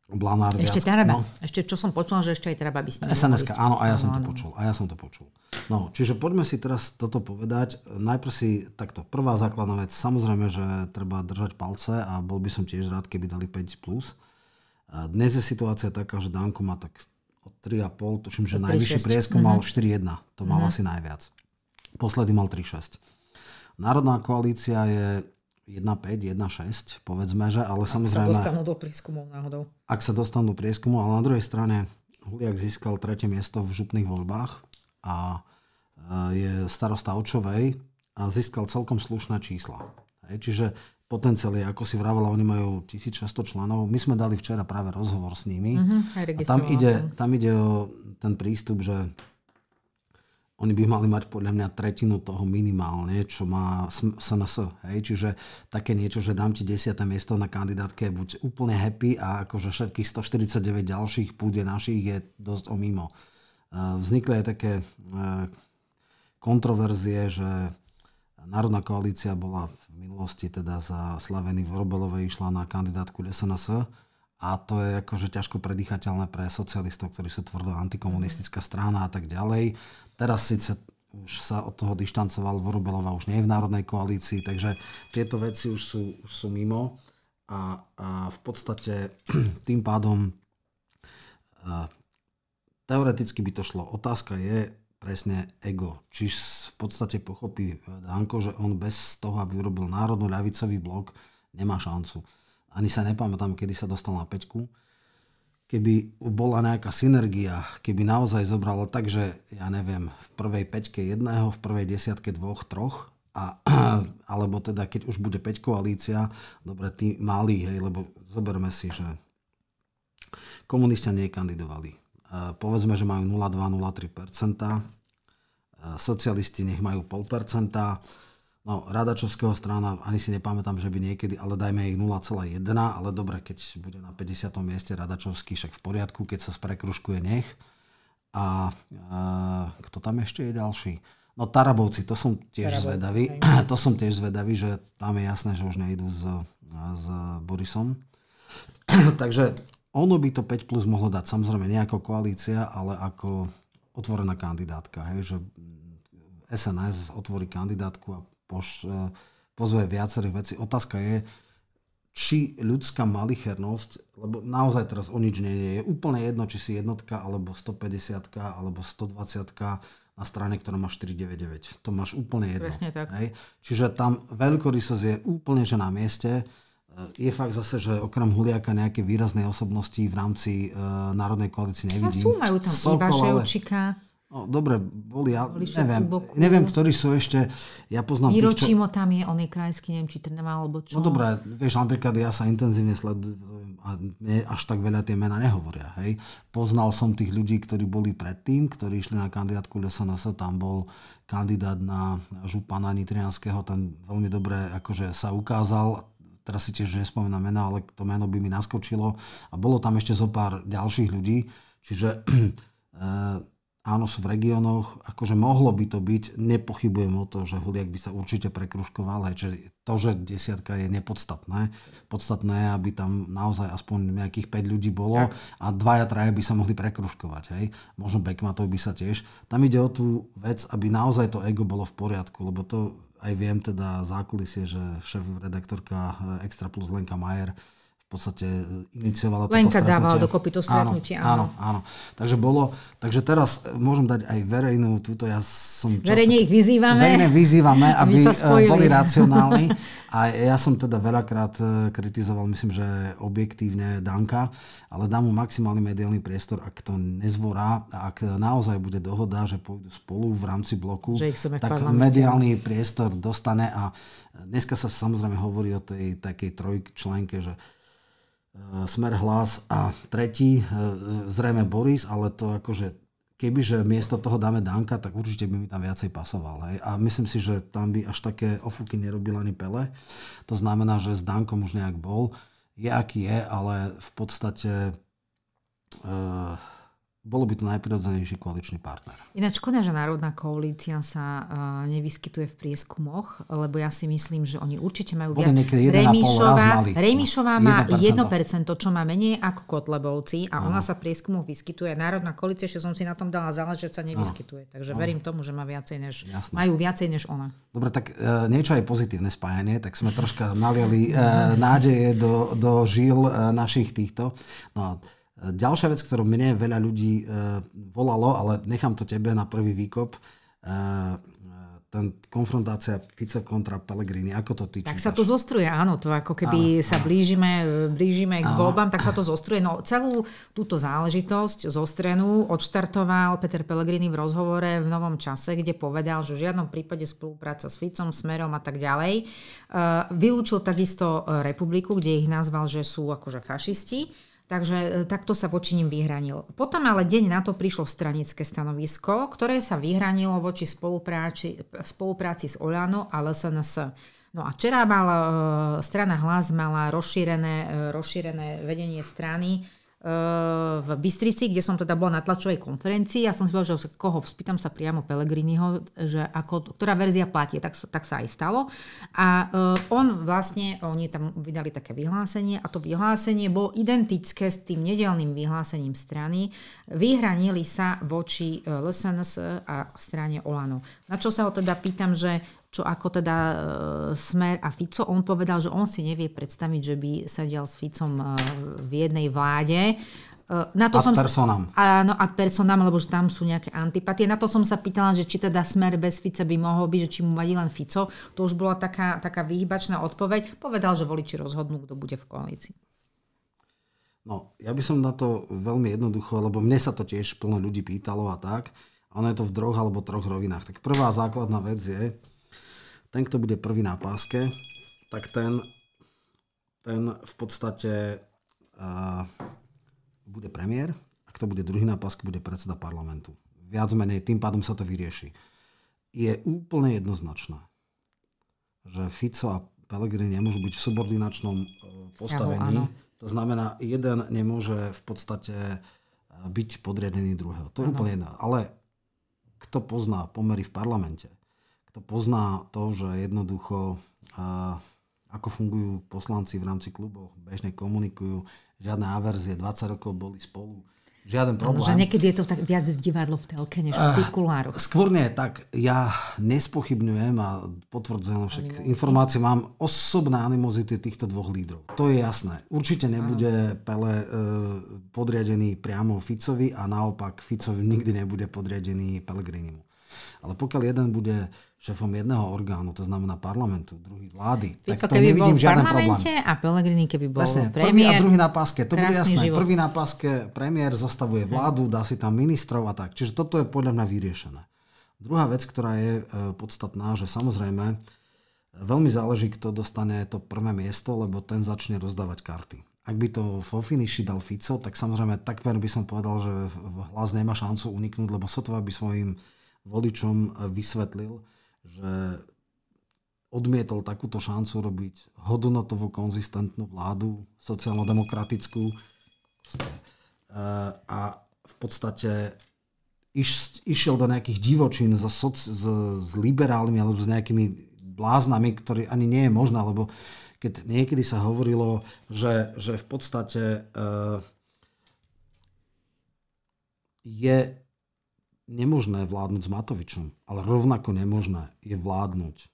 Blanár ešte viac. Taraba. No. Ešte čo som počul, že ešte aj Taraba by s ním sns áno, a ja áno, som to áno. počul. A ja som to počul. No, čiže poďme si teraz toto povedať. Najprv si takto, prvá základná vec, samozrejme, že treba držať palce a bol by som tiež rád, keby dali 5+. Plus. Dnes je situácia taká, že Danko má tak od 3,5, tuším, že najvyšší prieskum mal 4,1. Mhm. To mal uh-huh. asi najviac. Posledný mal 3,6. Národná koalícia je 1,5, 1,6, povedzme, že, ale ak samozrejme... Ak sa dostanú do prieskumov náhodou. Ak sa dostanú do prieskumov, ale na druhej strane Huliak získal tretie miesto v župných voľbách a e, je starosta Očovej a získal celkom slušné čísla. Hej, čiže potenciál je, ako si vravela, oni majú 1600 členov. My sme dali včera práve rozhovor s nimi. Uh-huh, a tam ide, tam ide o ten prístup, že oni by mali mať podľa mňa tretinu toho minimálne, čo má SNS. Hej? Čiže také niečo, že dám ti 10. miesto na kandidátke, buď úplne happy a akože všetkých 149 ďalších púde našich je dosť o mimo. Vznikli aj také e, kontroverzie, že Národná koalícia bola v minulosti teda za Slaveny Vorobelovej išla na kandidátku SNS a to je akože ťažko predýchateľné pre socialistov, ktorí sú tvrdo antikomunistická strana a tak ďalej. Teraz síce už sa od toho dištancoval Vorobelova, už nie je v Národnej koalícii, takže tieto veci už sú, už sú mimo a, a v podstate tým pádom a, teoreticky by to šlo. Otázka je presne ego. Či v podstate pochopí Danko, že on bez toho, aby urobil národno ľavicový blok, nemá šancu ani sa nepamätám, kedy sa dostal na peťku. Keby bola nejaká synergia, keby naozaj zobral tak, že ja neviem, v prvej peťke jedného, v prvej desiatke dvoch, troch, a, alebo teda keď už bude 5 koalícia, dobre, tí malí, hej, lebo zoberme si, že komunisti nekandidovali. Povedzme, že majú 0,2-0,3%, socialisti nech majú 0,5%, No, Radačovského strana, ani si nepamätám, že by niekedy, ale dajme ich 0,1, ale dobre, keď bude na 50. mieste Radačovský, však v poriadku, keď sa sprekruškuje nech. A e, kto tam ešte je ďalší? No Tarabovci, to som tiež Tarabovci, zvedavý. Hej. To som tiež zvedavý, že tam je jasné, že už nejdú s, s Borisom. Takže ono by to 5 plus mohlo dať, samozrejme nie ako koalícia, ale ako otvorená kandidátka. Hej, že SNS otvorí kandidátku a poš, e, pozve viacerých vecí. Otázka je, či ľudská malichernosť, lebo naozaj teraz o nič nie je. úplne jedno, či si jednotka, alebo 150 alebo 120 na strane, ktorá má 499. To máš úplne jedno. Presne tak. Hej? Čiže tam veľkorysosť je úplne že na mieste. E, je fakt zase, že okrem Huliaka nejaké výrazné osobnosti v rámci uh, Národnej koalície nevidím. No sú, majú tam Sokol, Iva Ševčika. No, dobre, boli, ja boli neviem, neviem, ktorí sú ešte, ja poznám Miro tých, čo... Tam je, on je krajský, neviem, či Trnava, alebo čo. No dobré, vieš, napríklad ja sa intenzívne sledujem a mne až tak veľa tie mená nehovoria, hej. Poznal som tých ľudí, ktorí boli predtým, ktorí išli na kandidátku LSNS, tam bol kandidát na župana Nitrianského, ten veľmi dobre akože sa ukázal, teraz si tiež nespomínam mena, ale to meno by mi naskočilo a bolo tam ešte zo pár ďalších ľudí, čiže eh, áno, sú v regiónoch, akože mohlo by to byť, nepochybujem o to, že Huliak by sa určite prekruškoval, aj že to, že desiatka je nepodstatné. Podstatné je, aby tam naozaj aspoň nejakých 5 ľudí bolo a dvaja, traja by sa mohli prekruškovať. Hej? Možno Bekmatov by sa tiež. Tam ide o tú vec, aby naozaj to ego bolo v poriadku, lebo to aj viem teda zákulisie, že šéf redaktorka Extra Plus Lenka Majer podstate e, iniciovala Lenka toto dávala dokopy to stretnutie. Áno, áno, áno. Takže bolo, takže teraz e, môžem dať aj verejnú, túto ja som často... Verejne ich vyzývame. Verejne vyzývame, aby e, boli racionálni. A ja som teda veľakrát kritizoval, myslím, že objektívne Danka, ale dám mu maximálny mediálny priestor, ak to nezvorá, ak naozaj bude dohoda, že pôjdu spolu v rámci bloku, tak mediálny priestor dostane a dneska sa samozrejme hovorí o tej takej trojčlenke, že Smer hlas a tretí, e, zrejme Boris, ale to akože kebyže miesto toho dáme Danka, tak určite by mi tam viacej pasoval. Hej. A myslím si, že tam by až také ofuky nerobil ani Pele. To znamená, že s Dankom už nejak bol. Je aký je, ale v podstate uh, bolo by to najprirodzenejší koaličný partner. Ináč škoda, že Národná koalícia sa uh, nevyskytuje v prieskumoch, lebo ja si myslím, že oni určite majú viac. Remišová, Remišová má 1%, 1%, čo má menej ako Kotlebovci a Aha. ona sa v prieskumoch vyskytuje. Národná koalícia, že som si na tom dala záležať, že sa nevyskytuje. Aha. Takže Aha. verím tomu, že má viacej než, majú viacej než ona. Dobre, tak uh, niečo aj pozitívne spájanie, tak sme troška naliali uh, nádeje do, do žil uh, našich týchto. No, Ďalšia vec, ktorú mne veľa ľudí e, volalo, ale nechám to tebe na prvý výkop, e, ten konfrontácia Fico kontra Pellegrini, ako to ty Tak čítaš? sa to zostruje, áno, to ako keby áno, sa blížime, blížime k voľbám, tak sa to zostruje. No celú túto záležitosť zostrenú odštartoval Peter Pellegrini v rozhovore v Novom čase, kde povedal, že v žiadnom prípade spolupráca s Ficom, Smerom a tak ďalej. E, vylúčil takisto Republiku, kde ich nazval, že sú akože fašisti Takže e, takto sa voči ním vyhranil. Potom ale deň na to prišlo stranické stanovisko, ktoré sa vyhranilo voči spolupráci, spolupráci s Oľano a LSNS. No a včera mala e, strana Hlas mala rozšírené, e, rozšírené vedenie strany v Bystrici, kde som teda bola na tlačovej konferencii a som si povedala, že koho, spýtam sa priamo Pelegriniho, že ako, ktorá verzia platí, tak, tak sa aj stalo. A on vlastne, oni tam vydali také vyhlásenie a to vyhlásenie bolo identické s tým nedelným vyhlásením strany. Vyhranili sa voči LSNS a strane Olano. Na čo sa ho teda pýtam, že čo ako teda e, Smer a Fico, on povedal, že on si nevie predstaviť, že by sedel s Ficom e, v jednej vláde. E, na to ad som personam. Sa, áno, ad personam, lebo že tam sú nejaké antipatie. Na to som sa pýtala, že či teda Smer bez Fica by mohol byť, že či mu vadí len Fico. To už bola taká, taká vyhybačná odpoveď. Povedal, že voliči rozhodnú, kto bude v koalícii. No, ja by som na to veľmi jednoducho, lebo mne sa to tiež plno ľudí pýtalo a tak. Ono je to v droch alebo troch rovinách. Tak prvá základná vec je, ten, kto bude prvý na páske, tak ten, ten v podstate uh, bude premiér a kto bude druhý na páske, bude predseda parlamentu. Viac menej, tým pádom sa to vyrieši. Je úplne jednoznačné, že Fico a Pellegrini nemôžu byť v subordinačnom postavení. to znamená, jeden nemôže v podstate byť podriadený druhého. To je úplne jedno. Ale kto pozná pomery v parlamente, kto pozná to, že jednoducho ako fungujú poslanci v rámci klubov, bežne komunikujú, žiadne averzie, 20 rokov boli spolu, žiaden problém. Ano, že niekedy je to tak viac v divadlo v telke, než v tých kulároch. Skôr nie, tak ja nespochybňujem a potvrdzujem, však informácie mám osobné animozity týchto dvoch lídrov. To je jasné. Určite nebude Pele e, podriadený priamo Ficovi a naopak Ficovi nikdy nebude podriadený Pelegrinimu. Ale pokiaľ jeden bude šéfom jedného orgánu, to znamená parlamentu, druhý vlády, Fico, tak to nevidím žiaden problém. a Pellegrini keby bol Presne, premiér. prvý a druhý na páske, to bude jasné. Život. Prvý na páske premiér zostavuje vládu, dá si tam ministrov a tak. Čiže toto je podľa mňa vyriešené. Druhá vec, ktorá je e, podstatná, že samozrejme veľmi záleží, kto dostane to prvé miesto, lebo ten začne rozdávať karty. Ak by to vo finiši dal Fico, tak samozrejme takmer by som povedal, že hlas nemá šancu uniknúť, lebo sotva by svojim voličom e, vysvetlil, že odmietol takúto šancu robiť hodnotovú, konzistentnú vládu, sociálno-demokratickú. E, a v podstate iš, išiel do nejakých divočín so, soc, s, s liberálmi alebo s nejakými bláznami, ktorý ani nie je možná, lebo keď niekedy sa hovorilo, že, že v podstate uh, je nemožné vládnuť s Matovičom, ale rovnako nemožné je vládnuť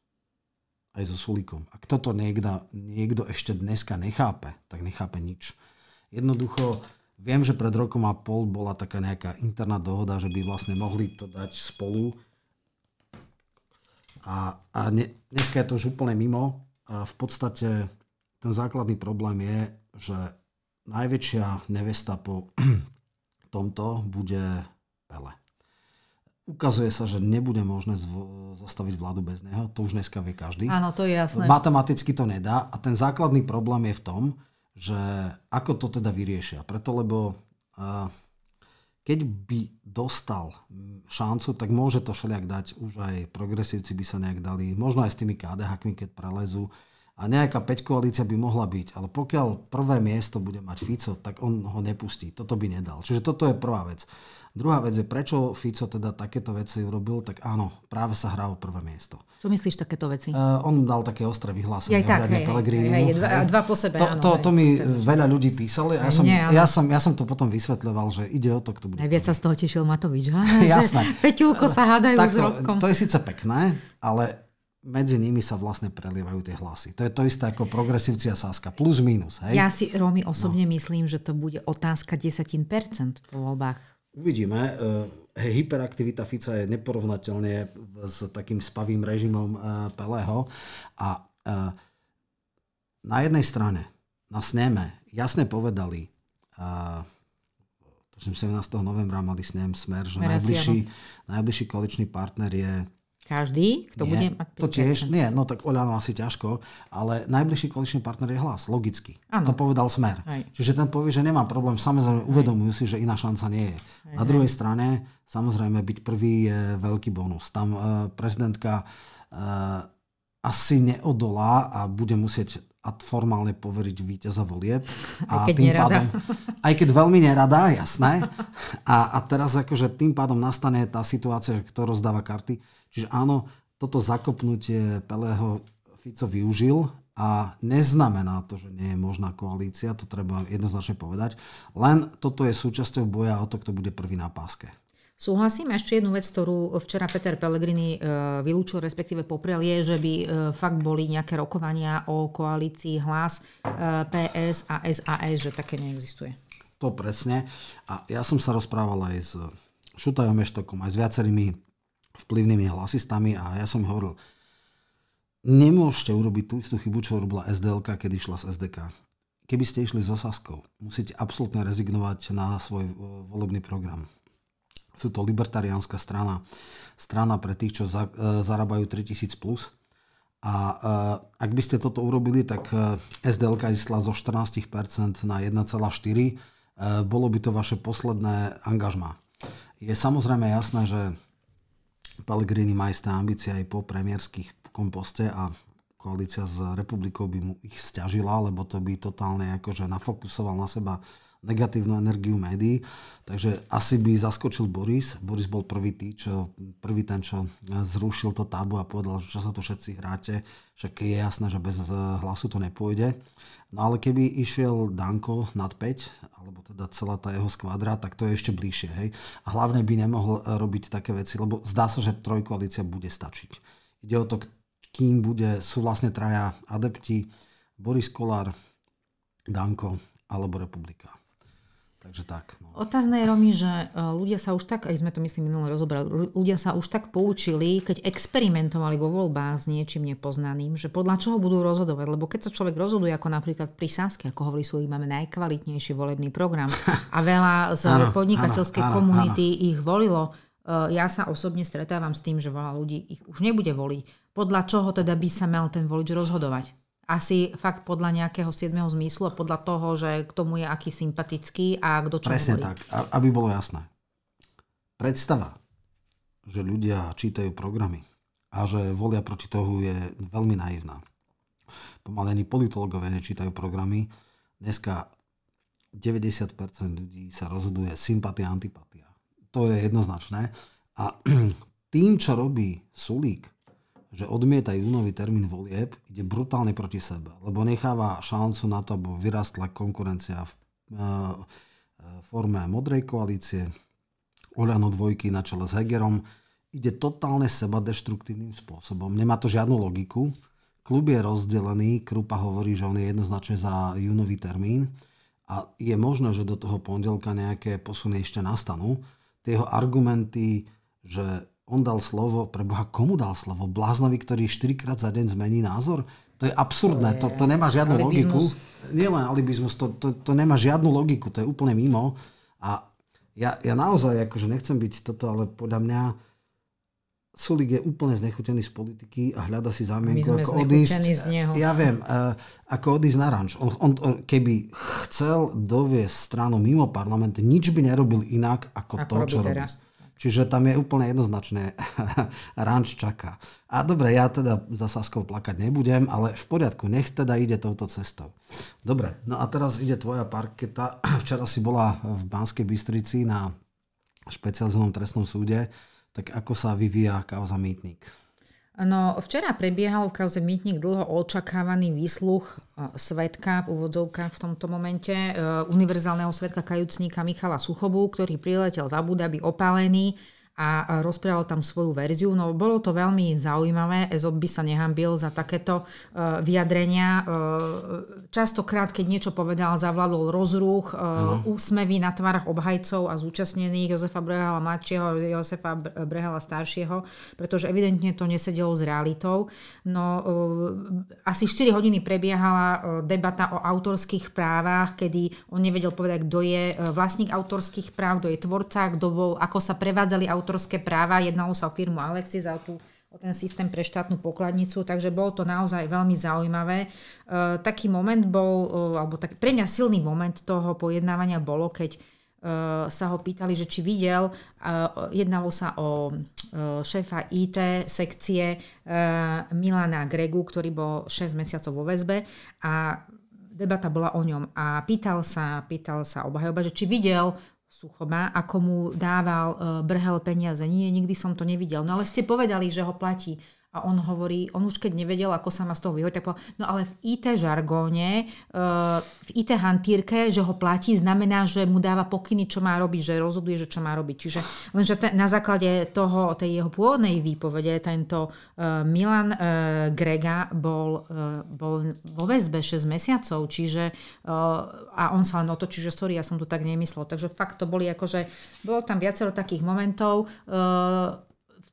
aj so Sulíkom. Ak toto niekto, niekto ešte dneska nechápe, tak nechápe nič. Jednoducho Viem, že pred rokom a pol bola taká nejaká interná dohoda, že by vlastne mohli to dať spolu. A, a ne, dneska je to už úplne mimo. A v podstate ten základný problém je, že najväčšia nevesta po tomto bude Pele. Ukazuje sa, že nebude možné zostaviť vládu bez neho. To už dneska vie každý. Áno, to je jasné. Matematicky to nedá. A ten základný problém je v tom, že ako to teda vyriešia. Preto, lebo uh, keď by dostal šancu, tak môže to všelijak dať, už aj progresívci by sa nejak dali, možno aj s tými KDH, keď prelezú, a nejaká 5 koalícia by mohla byť, ale pokiaľ prvé miesto bude mať Fico, tak on ho nepustí. Toto by nedal. Čiže toto je prvá vec. Druhá vec je, prečo Fico teda takéto veci urobil, tak áno, práve sa hrá o prvé miesto. Čo myslíš takéto veci? Uh, on dal také ostré vyhlásenie. Ja tak, hej, hej, hej, dva, dva po sebe, to, áno. To, hej, to mi to... veľa ľudí písali a ja som, Nie, ja, som, ja som to potom vysvetľoval, že ide o to, kto bude. Najviac sa z toho tešil Matovič. Ha? Jasné. Peťulko sa hádajú tak s Robkom. To je síce pekné, ale medzi nimi sa vlastne prelievajú tie hlasy. To je to isté ako progresívci a Saska. Plus, minus. Hej? Ja si, Romy, osobne no. myslím, že to bude otázka 10% po voľbách. Uvidíme. E, hyperaktivita Fica je neporovnateľne s takým spavým režimom e, Pelého. A e, na jednej strane na sneme jasne povedali, tuším 17. novembra mali snem smer, že najbližší, najbližší koaličný partner je každý, kto nie, bude mať 5%. To tiež, nie, no tak Oľano asi ťažko, ale najbližší koaličný partner je hlas, logicky. Ano. To povedal Smer. Aj. Čiže ten povie, že nemá problém, samozrejme uvedomujú si, že iná šanca nie je. Aj, Na druhej strane, samozrejme, byť prvý je veľký bonus. Tam uh, prezidentka uh, asi neodolá a bude musieť a formálne poveriť víťaza volieb. A aj keď tým nerada. pádom, aj keď veľmi nerada, jasné. A, a teraz akože tým pádom nastane tá situácia, že kto rozdáva karty. Čiže áno, toto zakopnutie Pelého Fico využil a neznamená to, že nie je možná koalícia, to treba jednoznačne povedať. Len toto je súčasťou boja o to, kto bude prvý na páske. Súhlasím. Ešte jednu vec, ktorú včera Peter Pellegrini e, vylúčil, respektíve poprel, je, že by e, fakt boli nejaké rokovania o koalícii hlas e, PS a SAS, že také neexistuje. To presne. A ja som sa rozprával aj s Šutajom Eštokom, aj s viacerými vplyvnými hlasistami a ja som hovoril, nemôžete urobiť tú istú chybu, čo robila SDLK, keď išla z SDK. Keby ste išli so Saskou, musíte absolútne rezignovať na svoj volebný program sú to libertariánska strana, strana pre tých, čo za, e, zarábajú 3000 plus. A e, ak by ste toto urobili, tak e, SDLK išla zo 14% na 1,4%. E, bolo by to vaše posledné angažmá. Je samozrejme jasné, že Pellegrini má isté ambície aj po premiérských komposte a koalícia s republikou by mu ich stiažila, lebo to by totálne akože nafokusoval na seba negatívnu energiu médií. Takže asi by zaskočil Boris. Boris bol prvý, tý, čo, prvý ten, čo zrušil to tabu a povedal, že čo sa tu všetci hráte, však je jasné, že bez hlasu to nepôjde. No ale keby išiel Danko nad 5, alebo teda celá tá jeho skvadra, tak to je ešte bližšie. Hej? A hlavne by nemohol robiť také veci, lebo zdá sa, že trojkoalícia bude stačiť. Ide o to, kým bude, sú vlastne traja adepti, Boris Kolár, Danko alebo Republika. Takže tak. No. Otázne je, Romy, že e, ľudia sa už tak, aj sme to myslím minulé rozobrali, ľudia sa už tak poučili, keď experimentovali vo voľbách s niečím nepoznaným, že podľa čoho budú rozhodovať. Lebo keď sa človek rozhoduje, ako napríklad pri Saske, ako hovorí sú, máme najkvalitnejší volebný program a veľa z ano, podnikateľskej ano, komunity ano. ich volilo, e, ja sa osobne stretávam s tým, že veľa ľudí ich už nebude voliť. Podľa čoho teda by sa mal ten volič rozhodovať? Asi fakt podľa nejakého 7. zmyslu a podľa toho, že k tomu je aký sympatický a kto čo Presne hovorí. tak, aby bolo jasné. Predstava, že ľudia čítajú programy a že volia proti toho je veľmi naivná. Pomalení politológovia nečítajú programy. Dneska 90% ľudí sa rozhoduje sympatia antipatia. To je jednoznačné. A tým, čo robí Sulík, že odmieta júnový termín volieb, ide brutálne proti sebe, lebo necháva šancu na to, aby vyrastla konkurencia v e, e, forme modrej koalície, Oľano dvojky na čele s Hegerom, ide totálne seba deštruktívnym spôsobom. Nemá to žiadnu logiku. Klub je rozdelený, Krupa hovorí, že on je jednoznačne za júnový termín a je možné, že do toho pondelka nejaké posuny ešte nastanú. Tie argumenty, že on dal slovo, pre Boha, komu dal slovo? Bláznovi, ktorý 4 krát za deň zmení názor? To je absurdné, to, je... to, to nemá žiadnu alibizmus. logiku. Nielen alibizmus, to, to, to nemá žiadnu logiku, to je úplne mimo. A ja, ja naozaj, akože nechcem byť toto, ale podľa mňa Sulik je úplne znechutený z politiky a hľada si zámienku, ako odísť. Z neho. Ja viem, uh, ako odísť na ranč. On, on, on, keby chcel doviesť stranu mimo parlament, nič by nerobil inak ako, ako to, čo robí. Teraz. Čiže tam je úplne jednoznačné, ranč čaká. A dobre, ja teda za Saskou plakať nebudem, ale v poriadku, nech teda ide touto cestou. Dobre, no a teraz ide tvoja parketa. Včera si bola v Banskej Bystrici na špecializovanom trestnom súde, tak ako sa vyvíja kauza Mýtnik? No, včera prebiehal v kauze Mýtnik dlho očakávaný výsluch e, svetka v úvodzovkách v tomto momente, e, univerzálneho svetka kajúcníka Michala Suchobu, ktorý priletel z Abu opálený a rozprával tam svoju verziu. No bolo to veľmi zaujímavé, Ezop by sa nehambil za takéto uh, vyjadrenia. Uh, častokrát, keď niečo povedal, zavládol rozruch, uh, úsmevy na tvárach obhajcov a zúčastnených Jozefa Brehala mladšieho, Jozefa Brehala staršieho, pretože evidentne to nesedelo s realitou. No asi 4 hodiny prebiehala debata o autorských právach, kedy on nevedel povedať, kto je vlastník autorských práv, kto je tvorca, kto bol, ako sa prevádzali autorské autorské práva, jednalo sa o firmu Alexis a o, tú, o ten systém pre štátnu pokladnicu, takže bolo to naozaj veľmi zaujímavé. E, taký moment bol, e, alebo tak pre mňa silný moment toho pojednávania bolo, keď e, sa ho pýtali, že či videl, e, jednalo sa o e, šéfa IT sekcie Milana Gregu, ktorý bol 6 mesiacov vo väzbe a debata bola o ňom a pýtal sa, pýtal sa obhajoba, že či videl Suchoba, ako mu dával uh, Brhel peniaze. Nie, nikdy som to nevidel. No ale ste povedali, že ho platí. A on hovorí, on už keď nevedel, ako sa má z toho vyhodiť, tak povedal, no ale v IT žargóne, eh, v IT hantírke, že ho platí, znamená, že mu dáva pokyny, čo má robiť, že rozhoduje, že čo má robiť. Čiže lenže na základe toho, tej jeho pôvodnej výpovede, tento eh, Milan eh, Grega bol, bol vo väzbe 6 mesiacov, čiže a on sa len otočí, že sorry, ja som to tak nemyslel. Takže fakt to boli akože, bolo tam viacero takých momentov,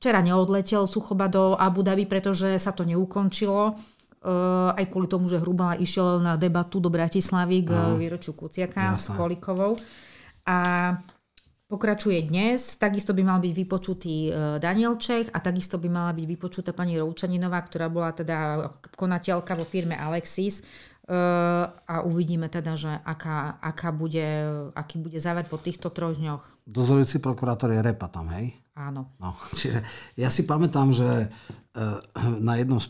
Včera neodletel Suchoba do Abu Dhabi, pretože sa to neukončilo. Uh, aj kvôli tomu, že Hrubala išiel na debatu do Bratislavy k výročiu Kuciaka s Kolikovou. A pokračuje dnes. Takisto by mal byť vypočutý uh, Daniel Čech a takisto by mala byť vypočutá pani Roučaninová, ktorá bola teda konateľka vo firme Alexis. Uh, a uvidíme teda, že aká, aká bude, aký bude záver po týchto troch dňoch. Dozorujúci prokurátor je Repa tam, hej? Áno. No, čiže ja si pamätám, že eh, na jednom z,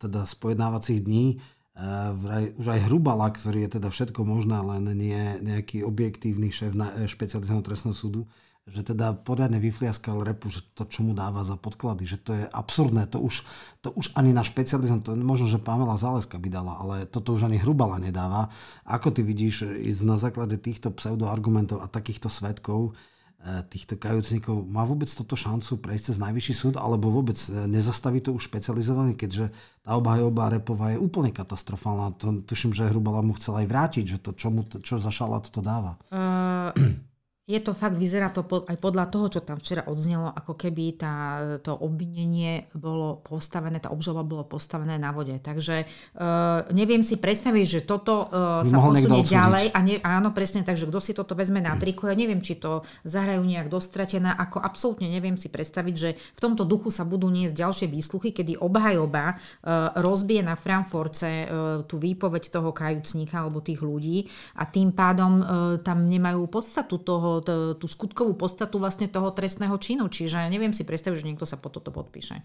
teda pojednávacích dní eh, vraj, už aj Hrubala, ktorý je teda všetko možné, len nie nejaký objektívny šéf na eh, špecializovaného trestného súdu, že teda poriadne vyfliaskal repu, že to, čo mu dáva za podklady, že to je absurdné, to už, to už ani na špecializm, to možno, že Pamela Záleska by dala, ale toto už ani Hrubala nedáva. Ako ty vidíš ísť na základe týchto pseudoargumentov a takýchto svetkov, týchto kajúcnikov. Má vôbec toto šancu prejsť cez najvyšší súd, alebo vôbec nezastaví to už špecializovaný, keďže tá obhajoba Repová je úplne katastrofálna. To, tuším, že Hrubala mu chcela aj vrátiť, že to, čo, mu, čo za šalát to dáva. Uh, je to fakt, vyzerá to pod, aj podľa toho, čo tam včera odznelo, ako keby tá, to obvinenie bolo postavené, tá obžaloba bolo postavené na vode. Takže uh, neviem si predstaviť, že toto uh, sa posunie ďalej. A ne, áno, presne tak, že kto si toto vezme na triko, ja neviem, či to zahrajú nejak dostratená, ako absolútne neviem si predstaviť, že v tomto duchu sa budú niesť ďalšie výsluchy, kedy obhajoba uh, rozbije na Frankfurtce uh, tú výpoveď toho kajúcníka alebo tých ľudí a tým pádom uh, tam nemajú podstatu toho tú skutkovú podstatu vlastne toho trestného činu. Čiže neviem si predstaviť, že niekto sa po toto podpíše.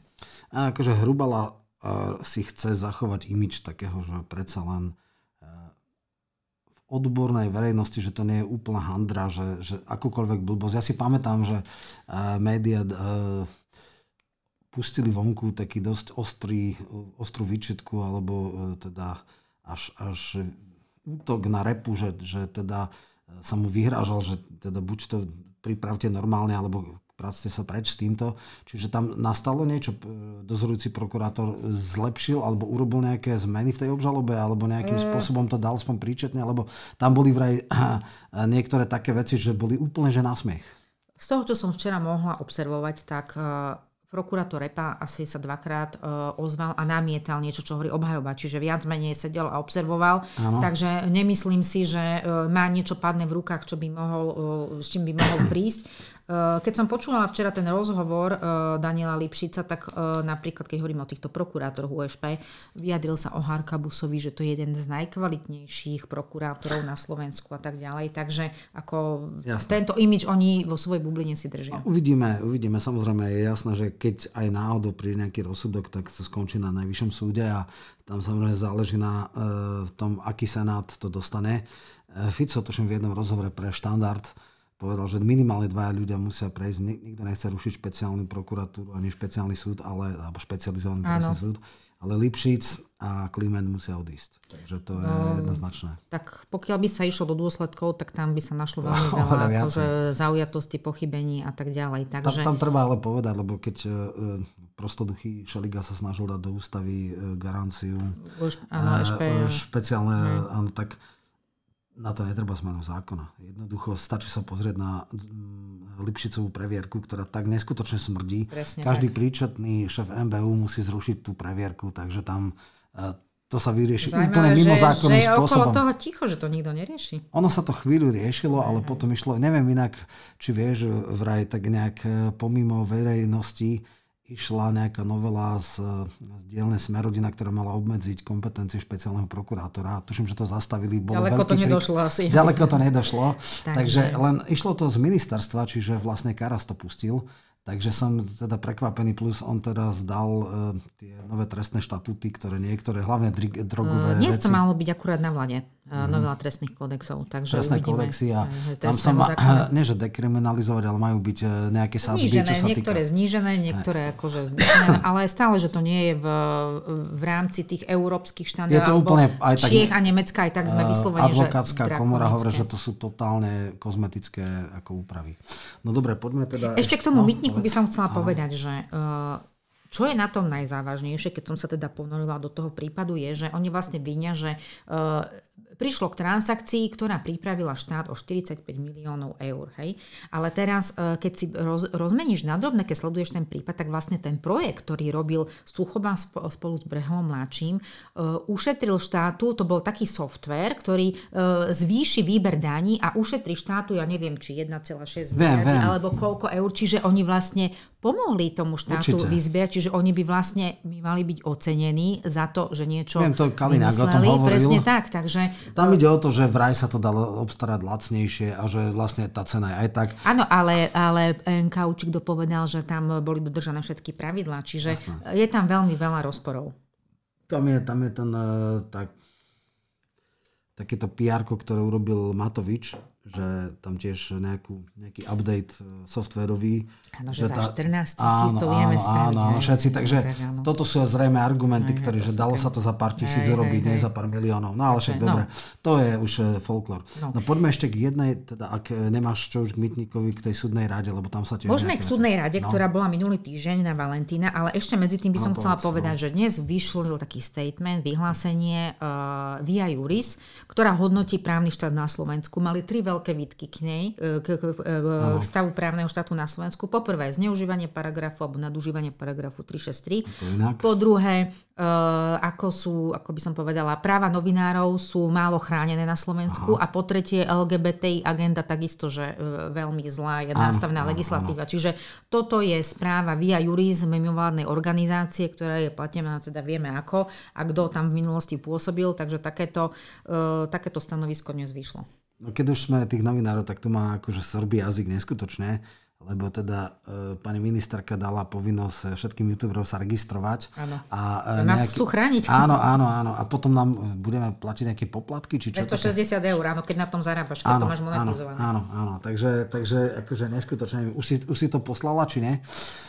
A akože Hrubala si chce zachovať imič takého, že predsa len v odbornej verejnosti, že to nie je úplná handra, že, že akúkoľvek blbosť. Ja si pamätám, že média pustili vonku taký dosť ostrý, ostrú výčitku, alebo e, teda až, až útok na repu, že, že teda sa mu vyhrážal, že teda buď to pripravte normálne, alebo prácte sa preč s týmto. Čiže tam nastalo niečo, dozorujúci prokurátor zlepšil alebo urobil nejaké zmeny v tej obžalobe alebo nejakým mm. spôsobom to dal aspoň príčetne, lebo tam boli vraj niektoré také veci, že boli úplne že smiech. Z toho, čo som včera mohla observovať, tak prokurátor Repa asi sa dvakrát uh, ozval a namietal niečo, čo hovorí obhajoba, čiže viac menej sedel a observoval. Ano. Takže nemyslím si, že uh, má niečo padne v rukách, čo by mohol, uh, s čím by mohol prísť. Eh, keď som počúvala včera ten rozhovor eh, Daniela Lipšica, tak eh, napríklad, keď hovorím o týchto prokurátoroch USP, vyjadril sa o Harkabusovi, že to je jeden z najkvalitnejších prokurátorov na Slovensku a tak ďalej. Takže ako Jasne. tento imič oni vo svojej bubline si držia. Uvidíme, uvidíme. Samozrejme je jasné, že keď aj náhodou príde nejaký rozsudok, tak to skončí na najvyššom súde a tam samozrejme záleží na tom, aký senát to dostane. Fico, toším v jednom rozhovore pre štandard, povedal, že minimálne dvaja ľudia musia prejsť. Nikto nechce rušiť špeciálnu prokuratúru ani špeciálny súd, ale, alebo špecializovaný trestný súd. Ale Lipšic a Kliment musia odísť. Takže to je no, jednoznačné. Tak pokiaľ by sa išlo do dôsledkov, tak tam by sa našlo veľmi veľa akože zaujatosti, pochybení a tak ďalej. Takže... Tam, tam treba ale povedať, lebo keď uh, prostoduchý Šeliga sa snažil dať do ústavy uh, garanciu Už, áno, uh, špe, špeciálne, áno, tak na to netreba zmenu zákona. Jednoducho stačí sa pozrieť na mm, Lipšicovú previerku, ktorá tak neskutočne smrdí. Presne Každý tak. príčetný šéf MBU musí zrušiť tú previerku, takže tam e, to sa vyrieši Zajímavé, úplne mimo že, zákonným že je spôsobom. okolo toho ticho, že to nikto nerieši. Ono sa to chvíľu riešilo, ale potom išlo, neviem inak, či vieš, vraj tak nejak e, pomimo verejnosti, išla nejaká novela z, z dielnej Smerodina, ktorá mala obmedziť kompetencie špeciálneho prokurátora. Tuším, že to zastavili. Bol Ďaleko to nedošlo krik. asi. Ďaleko to nedošlo. Takže len išlo to z ministerstva, čiže vlastne Karas to pustil. Takže som teda prekvapený, plus on teraz dal uh, tie nové trestné štatúty, ktoré niektoré, hlavne drogové uh, Dnes veci. to malo byť akurát na vlade, uh, novela trestných kódexov. Takže Trestné uvidíme, kódexy a tam sa má, nie že dekriminalizovať, ale majú byť nejaké sádzby, čo sa niektoré týka. znížené, niektoré akože zvýšené, ale stále, že to nie je v, v rámci tých európskych štandardov. Je to úplne aj tak, Čiech a Nemecka, aj tak sme vyslovene, Advokátska komora hovorí, že to sú totálne kozmetické ako úpravy. No dobre, poďme teda... Ešte k tomu no, by som chcela Aha. povedať, že uh, čo je na tom najzávažnejšie, keď som sa teda ponorila do toho prípadu, je, že oni vlastne vinia, že uh, prišlo k transakcii, ktorá pripravila štát o 45 miliónov eur. Hej? Ale teraz, e, keď si roz, rozmeníš na drobné, keď sleduješ ten prípad, tak vlastne ten projekt, ktorý robil Suchoba spolu s Brehom mladším, e, ušetril štátu, to bol taký software, ktorý e, zvýši výber daní a ušetrí štátu, ja neviem, či 1,6 miliardy, alebo koľko eur, čiže oni vlastne pomohli tomu štátu Určite. vyzbierať, čiže oni by vlastne by mali byť ocenení za to, že niečo Viem, to Kalinák o tom hovoril. Presne tak, takže... Tam ide o to, že vraj sa to dalo obstarať lacnejšie a že vlastne tá cena je aj tak... Áno, ale, ale Kaučík dopovedal, že tam boli dodržané všetky pravidlá, čiže Jasné. je tam veľmi veľa rozporov. Tam je, tam je ten, eh, tak, takéto PR, ktoré urobil Matovič, že tam tiež nejakú, nejaký update e, softwarový. Áno, že, že za 14 tisíc to vieme spraviť. Áno, všetci, takže áno. toto sú zrejme argumenty, ktoré, že dalo sa to za pár tisíc urobiť, nie za pár miliónov. No ale však no. dobre, to je už e, folklór. No. no poďme ešte k jednej, teda ak nemáš čo už k Mytníkovi, k tej súdnej rade, lebo tam sa tiež... Môžeme k súdnej rade, no. ktorá bola minulý týždeň na Valentína, ale ešte medzi tým by som no, chcela povedz, povedať, no. že dnes vyšiel taký statement, vyhlásenie uh, Via Juris, ktorá hodnotí právny štát na Slovensku. Mali tri veľké výtky k nej, k, k, k, k stavu právneho štátu na Slovensku. Poprvé, zneužívanie paragrafu alebo nadužívanie paragrafu 363. Po druhé, Uh, ako sú, ako by som povedala, práva novinárov sú málo chránené na Slovensku Aha. a po tretie LGBTI agenda takisto, že veľmi zlá je nástavná legislatíva. Áno. Čiže toto je správa Via Juris, mimovládnej organizácie, ktorá je platená, teda vieme ako a kto tam v minulosti pôsobil, takže takéto, takéto stanovisko dnes vyšlo. No keď už sme tých novinárov, tak to má akože srbý jazyk neskutočne lebo teda e, pani ministerka dala povinnosť e, všetkým youtuberom sa registrovať. Áno. A, e, nás nejaký... chcú chrániť. Áno, áno, áno. A potom nám budeme platiť nejaké poplatky? Či čo 260 také? eur, áno, keď na tom zarábaš, keď áno, to máš monetizované. Áno, áno, takže, takže akože neskutočne. Už si, už si to poslala, či nie?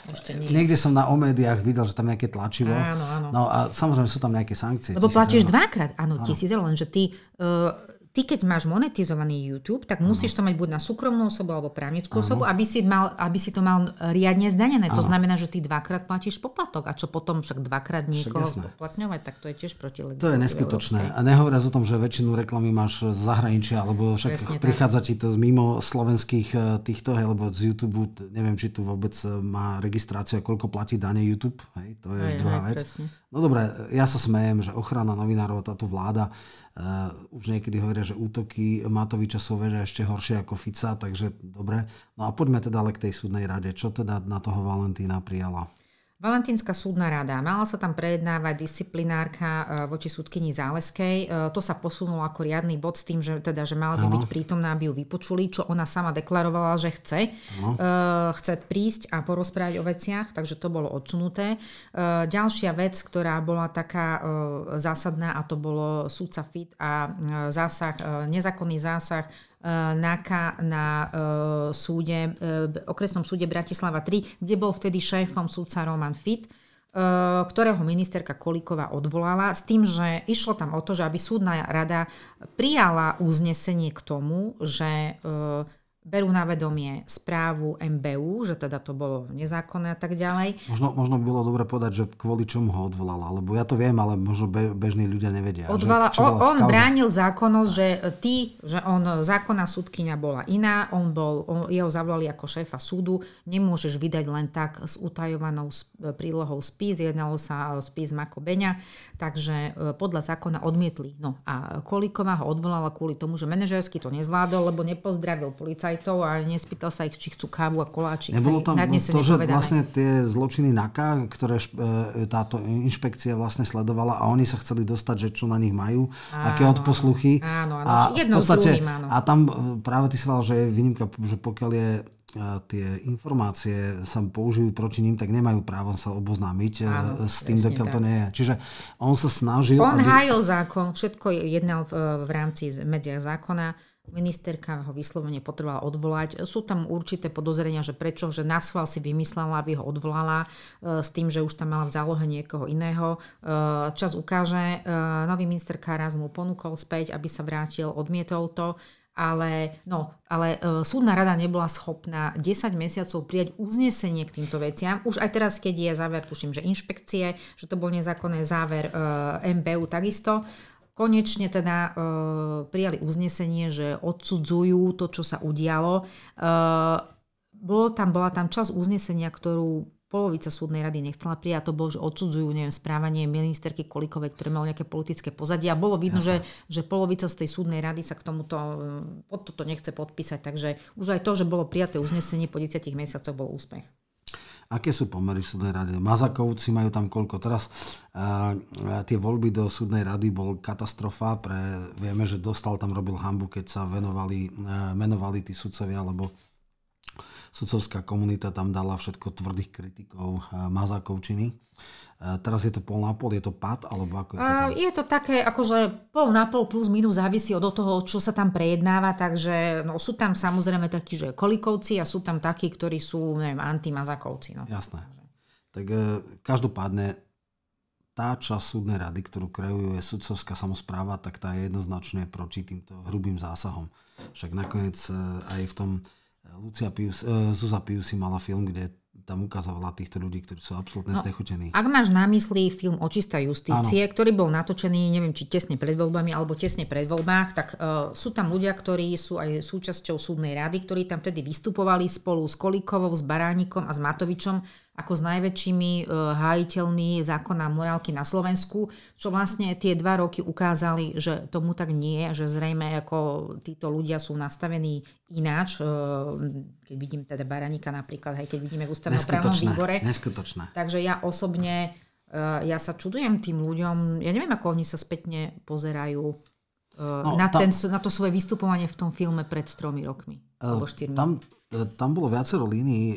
Ešte nie. Niekde som na omédiách videl, že tam nejaké tlačivo. Áno, áno. No a samozrejme sú tam nejaké sankcie. Lebo platíš dvakrát, áno, tisíc eur, lenže ty uh, ty keď máš monetizovaný YouTube, tak musíš to mať buď na súkromnú osobu alebo právnickú ano. osobu, aby si, mal, aby si to mal riadne zdanené. Ano. To znamená, že ty dvakrát platíš poplatok a čo potom však dvakrát niekoho poplatňovať, tak to je tiež proti To je neskutočné. Európskej. A nehovoriac o tom, že väčšinu reklamy máš z zahraničia, alebo však Presne prichádza tak. ti to mimo slovenských e, týchto, hej, lebo z YouTube, neviem, či tu vôbec e, má registráciu a koľko platí dane YouTube, hej, to je aj, druhá aj, vec. Presne. No dobre, ja sa smejem, že ochrana novinárov, táto vláda, uh, už niekedy hovoria, že útoky Matoviča sú veže ešte horšie ako Fica, takže dobre. No a poďme teda ale k tej súdnej rade. Čo teda na toho Valentína prijala? Valentínska súdna rada. Mala sa tam prejednávať disciplinárka e, voči súdkyni Záleskej. E, to sa posunulo ako riadny bod s tým, že, teda, že mala by byť prítomná, aby ju vypočuli, čo ona sama deklarovala, že chce. Ano. E, chce prísť a porozprávať o veciach, takže to bolo odsunuté. Ďalšia vec, ktorá bola taká zásadná, a to bolo súdca FIT a zásah, nezákonný zásah NAKA na e, súde, e, okresnom súde Bratislava 3, kde bol vtedy šéfom súdca Roman Fit, e, ktorého ministerka Kolíková odvolala s tým, že išlo tam o to, že aby súdna rada prijala uznesenie k tomu, že berú na vedomie správu MBU, že teda to bolo nezákonné a tak ďalej. Možno, možno by bolo dobre povedať, že kvôli čomu ho odvolala, lebo ja to viem, ale možno be, bežní ľudia nevedia. Odvala, že, on, on bránil zákonnosť, že ty, že on zákonná súdkynia bola iná, on bol, on, jeho zavolali ako šéfa súdu, nemôžeš vydať len tak s utajovanou prílohou spis, jednalo sa o spis Mako Beňa, takže e, podľa zákona odmietli. No a Kolíková ho odvolala kvôli tomu, že manažersky to nezvládol, lebo nepozdravil policaj policajtov a nespýtal sa ich, či chcú kávu a koláčik. Nebolo tam to, že vlastne tie zločiny NAKA, ktoré e, táto inšpekcia vlastne sledovala a oni sa chceli dostať, že čo na nich majú, áno, aké odposluchy. Áno, áno. A, v podstate, druhým, áno. a tam e, práve ty si že je výnimka, že pokiaľ je e, tie informácie sa použijú proti ním, tak nemajú právo sa oboznámiť Áno, s tým, dokiaľ to nie je. Čiže on sa snažil... On aby... hájil zákon, všetko jednal v, v rámci medziach zákona Ministerka ho vyslovene potrebovala odvolať. Sú tam určité podozrenia, že prečo, že na schvál si vymyslela, aby ho odvolala e, s tým, že už tam mala v zálohe niekoho iného. E, čas ukáže. E, nový minister Karas mu ponúkol späť, aby sa vrátil, odmietol to ale, no, ale súdna rada nebola schopná 10 mesiacov prijať uznesenie k týmto veciam. Už aj teraz, keď je záver, tuším, že inšpekcie, že to bol nezákonný záver e, MBU takisto, konečne teda e, prijali uznesenie, že odsudzujú to, čo sa udialo. E, bolo tam, bola tam časť uznesenia, ktorú polovica súdnej rady nechcela prijať, to bolo, že odsudzujú neviem, správanie ministerky Kolikovej, ktoré malo nejaké politické pozadie a bolo vidno, že, že polovica z tej súdnej rady sa k tomuto pod toto nechce podpísať, takže už aj to, že bolo prijaté uznesenie po 10 mesiacoch bol úspech. Aké sú pomery v súdnej rade? Mazakovci majú tam koľko? Teraz uh, tie voľby do súdnej rady bol katastrofa. Pre, vieme, že dostal tam robil hambu, keď sa venovali, uh, menovali tí sudcovia, lebo sudcovská komunita tam dala všetko tvrdých kritikov Mazákovčiny. Teraz je to pol na pol, je to pad, alebo ako je to tam? Je to také, akože pol na pol plus minus závisí od toho, čo sa tam prejednáva, takže no, sú tam samozrejme takí, že kolikovci a sú tam takí, ktorí sú, neviem, antimazakovci. No. Jasné. Tak e, každopádne tá časť súdnej rady, ktorú kreuje sudcovská samozpráva, tak tá je jednoznačne proti týmto hrubým zásahom. Však nakoniec e, aj v tom Lucia Pius, e, Zuza Pius si mala film, kde tam ukazovala týchto ľudí, ktorí sú absolútne no, znechutení. Ak máš na mysli film Očistá justície, ano. ktorý bol natočený, neviem, či tesne pred voľbami alebo tesne pred voľbách, tak uh, sú tam ľudia, ktorí sú aj súčasťou súdnej rady, ktorí tam vtedy vystupovali spolu s Kolíkovou, s Baránikom a s Matovičom ako s najväčšími uh, hájiteľmi zákona morálky na Slovensku, čo vlastne tie dva roky ukázali, že tomu tak nie že zrejme ako títo ľudia sú nastavení ináč. Uh, keď vidím teda Baranika napríklad, aj keď vidíme v ústavnom právnom výbore. Neskutočné. Takže ja osobne, uh, ja sa čudujem tým ľuďom, ja neviem, ako oni sa spätne pozerajú no, na, tam, ten, na to svoje vystupovanie v tom filme pred tromi rokmi. Uh, alebo štyrmi. Tam, tam bolo viacero línií.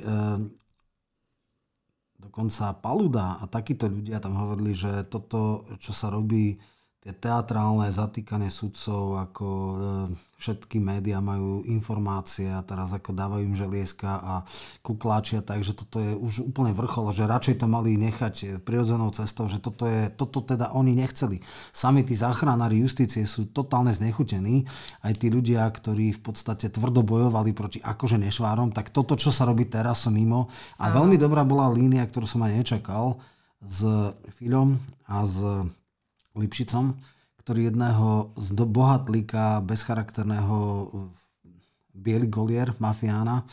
Dokonca Paluda a takíto ľudia tam hovorili, že toto, čo sa robí tie teatrálne zatýkanie sudcov, ako e, všetky médiá majú informácie a teraz ako dávajú im želieska a kukláčia, takže toto je už úplne vrchol, že radšej to mali nechať prirodzenou cestou, že toto, je, toto teda oni nechceli. Sami tí záchranári justície sú totálne znechutení, aj tí ľudia, ktorí v podstate tvrdo bojovali proti akože nešvárom, tak toto, čo sa robí teraz, som mimo. A veľmi dobrá bola línia, ktorú som aj nečakal, s Filom a s Lipšicom, ktorý jedného z bohatlíka, bezcharakterného biely golier, mafiána,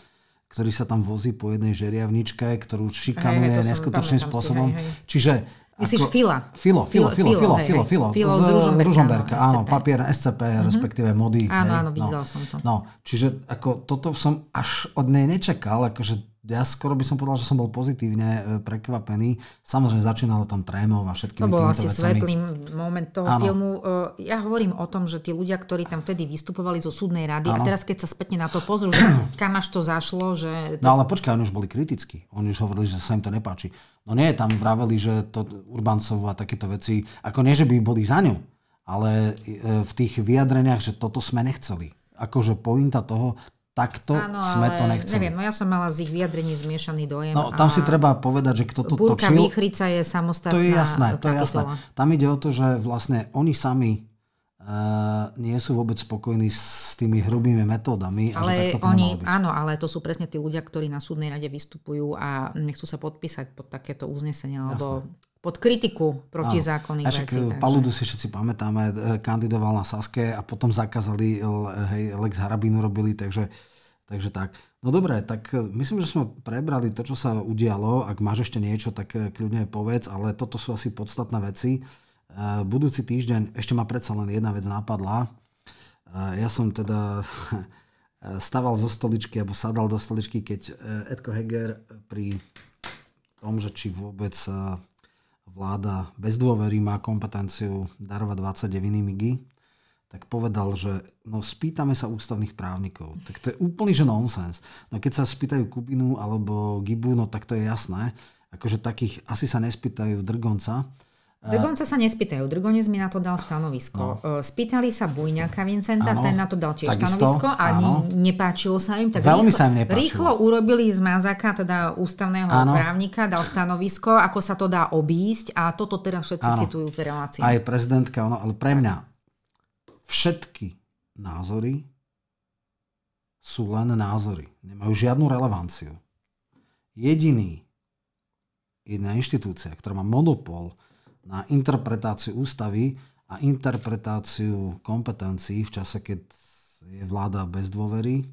ktorý sa tam vozí po jednej žeriavničke, ktorú šikanuje hej, hej, neskutočným spôsobom. Si, hej, hej. Čiže Myslíš Fila? Filo, Filo, Filo, Filo, Filo, Filo, Filo, z Ružomberka, áno, papier SCP, mm-hmm. respektíve mody. Áno, áno, videl no. som to. No, čiže ako toto som až od nej nečakal, akože ja skoro by som povedal, že som bol pozitívne e, prekvapený. Samozrejme začínalo tam trémov a všetkými To bol asi vecami. svetlý moment toho ano. filmu. E, ja hovorím o tom, že tí ľudia, ktorí tam vtedy vystupovali zo súdnej rady ano. a teraz keď sa spätne na to pozrú, že kam až to zašlo, že... To... No ale počkaj, oni už boli kritickí. Oni už hovorili, že sa im to nepáči. No nie, tam vraveli, že to Urbancov a takéto veci, ako nie, že by boli za ňu, ale e, v tých vyjadreniach, že toto sme nechceli. Akože pointa toho, takto Áno, sme to nechceli. Neviem, no ja som mala z ich vyjadrení zmiešaný dojem. No tam si treba povedať, že kto to Burka točil. Výchrica je samostatná To je jasné, to je jasné. Tam ide o to, že vlastne oni sami uh, nie sú vôbec spokojní s tými hrubými metódami. Ale a že oni, áno, ale to sú presne tí ľudia, ktorí na súdnej rade vystupujú a nechcú sa podpísať pod takéto uznesenie, lebo pod kritiku proti zákony. veci. Takže... Paludu si všetci pamätáme, e, kandidoval na Saske a potom zakázali, hej, Lex Harabinu robili, takže, takže tak. No dobre, tak myslím, že sme prebrali to, čo sa udialo. Ak máš ešte niečo, tak kľudne povedz, ale toto sú asi podstatné veci. Budúci týždeň, ešte ma predsa len jedna vec napadla. Ja som teda staval zo stoličky, alebo sadal do stoličky, keď Edko Heger pri tom, že či vôbec vláda bez dôvery má kompetenciu darovať 29 migy, tak povedal, že no spýtame sa ústavných právnikov. Tak to je úplný že nonsens. No keď sa spýtajú Kubinu alebo Gibu, no tak to je jasné. Akože takých asi sa nespýtajú Drgonca. Drgonca sa nespýtajú. Drgonec mi na to dal stanovisko. No. Spýtali sa Bujňaka Vincenta, ano, ten na to dal tiež takisto, stanovisko a ano. nepáčilo sa im. Tak Veľmi rýchlo, sa im nepáčilo. Rýchlo urobili z Mazaka, teda ústavného ano. právnika, dal stanovisko, ako sa to dá obísť a toto teda všetci ano. citujú v relácii. Aj prezidentka, ono, ale pre mňa všetky názory sú len názory. Nemajú žiadnu relevanciu. Jediný, jedna inštitúcia, ktorá má monopol na interpretáciu ústavy a interpretáciu kompetencií v čase, keď je vláda bez dôvery,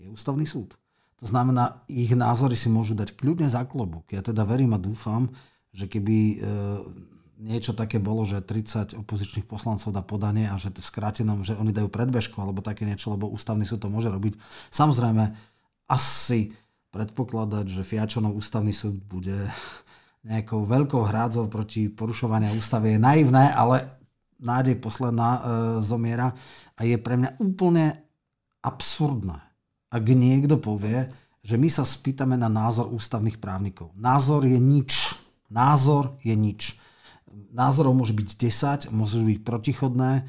je ústavný súd. To znamená, ich názory si môžu dať kľudne za klobúk. Ja teda verím a dúfam, že keby e, niečo také bolo, že 30 opozičných poslancov dá podanie a že v skrátenom, že oni dajú predbežku alebo také niečo, lebo ústavný súd to môže robiť. Samozrejme, asi predpokladať, že Fiačonov ústavný súd bude nejakou veľkou hrádzou proti porušovania ústavy je naivné, ale nádej posledná e, zomiera a je pre mňa úplne absurdné, ak niekto povie, že my sa spýtame na názor ústavných právnikov. Názor je nič. Názor je nič. Názorov môže byť 10, môže byť protichodné.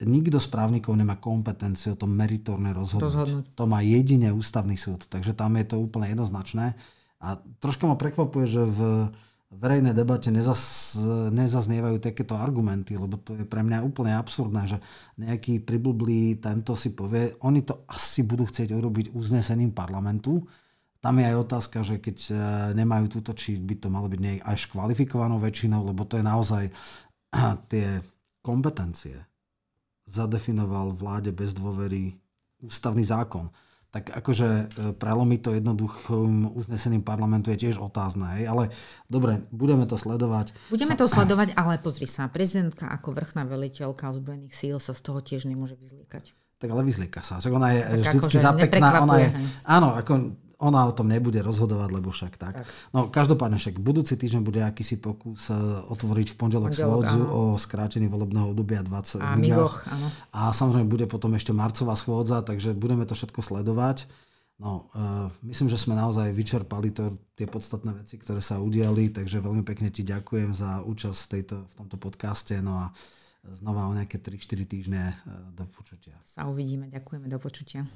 Nikto z právnikov nemá kompetenciu o tom meritorne rozhodnúť. rozhodnúť. To má jedine ústavný súd, takže tam je to úplne jednoznačné. A troška ma prekvapuje, že v verejnej debate nezas, nezaznievajú takéto argumenty, lebo to je pre mňa úplne absurdné, že nejaký priblblý tento si povie, oni to asi budú chcieť urobiť uznesením parlamentu. Tam je aj otázka, že keď e, nemajú túto, či by to malo byť aj kvalifikovanou väčšinou, lebo to je naozaj tie kompetencie zadefinoval vláde bez dôvery ústavný zákon tak akože e, prelomiť to jednoduchým uznesením parlamentu je tiež otázne. Hej? Ale dobre, budeme to sledovať. Budeme to sledovať, ale pozri sa, prezidentka ako vrchná veliteľka ozbrojených síl sa z toho tiež nemôže vyzliekať. Tak ale vyzlieka sa. Však ona je tak vždycky akože zapekná. Ona je, áno, ako ona o tom nebude rozhodovať, lebo však tak. tak. No každopádne však budúci týždeň bude akýsi pokus e, otvoriť v pondelok, schôdzu o skrátení volebného obdobia 20 a migoch. áno. A samozrejme bude potom ešte marcová schôdza, takže budeme to všetko sledovať. No, uh, myslím, že sme naozaj vyčerpali to, tie podstatné veci, ktoré sa udiali, takže veľmi pekne ti ďakujem za účasť v, tejto, v tomto podcaste. No a znova o nejaké 3-4 týždne uh, do počutia. Sa uvidíme, ďakujeme, do počutia.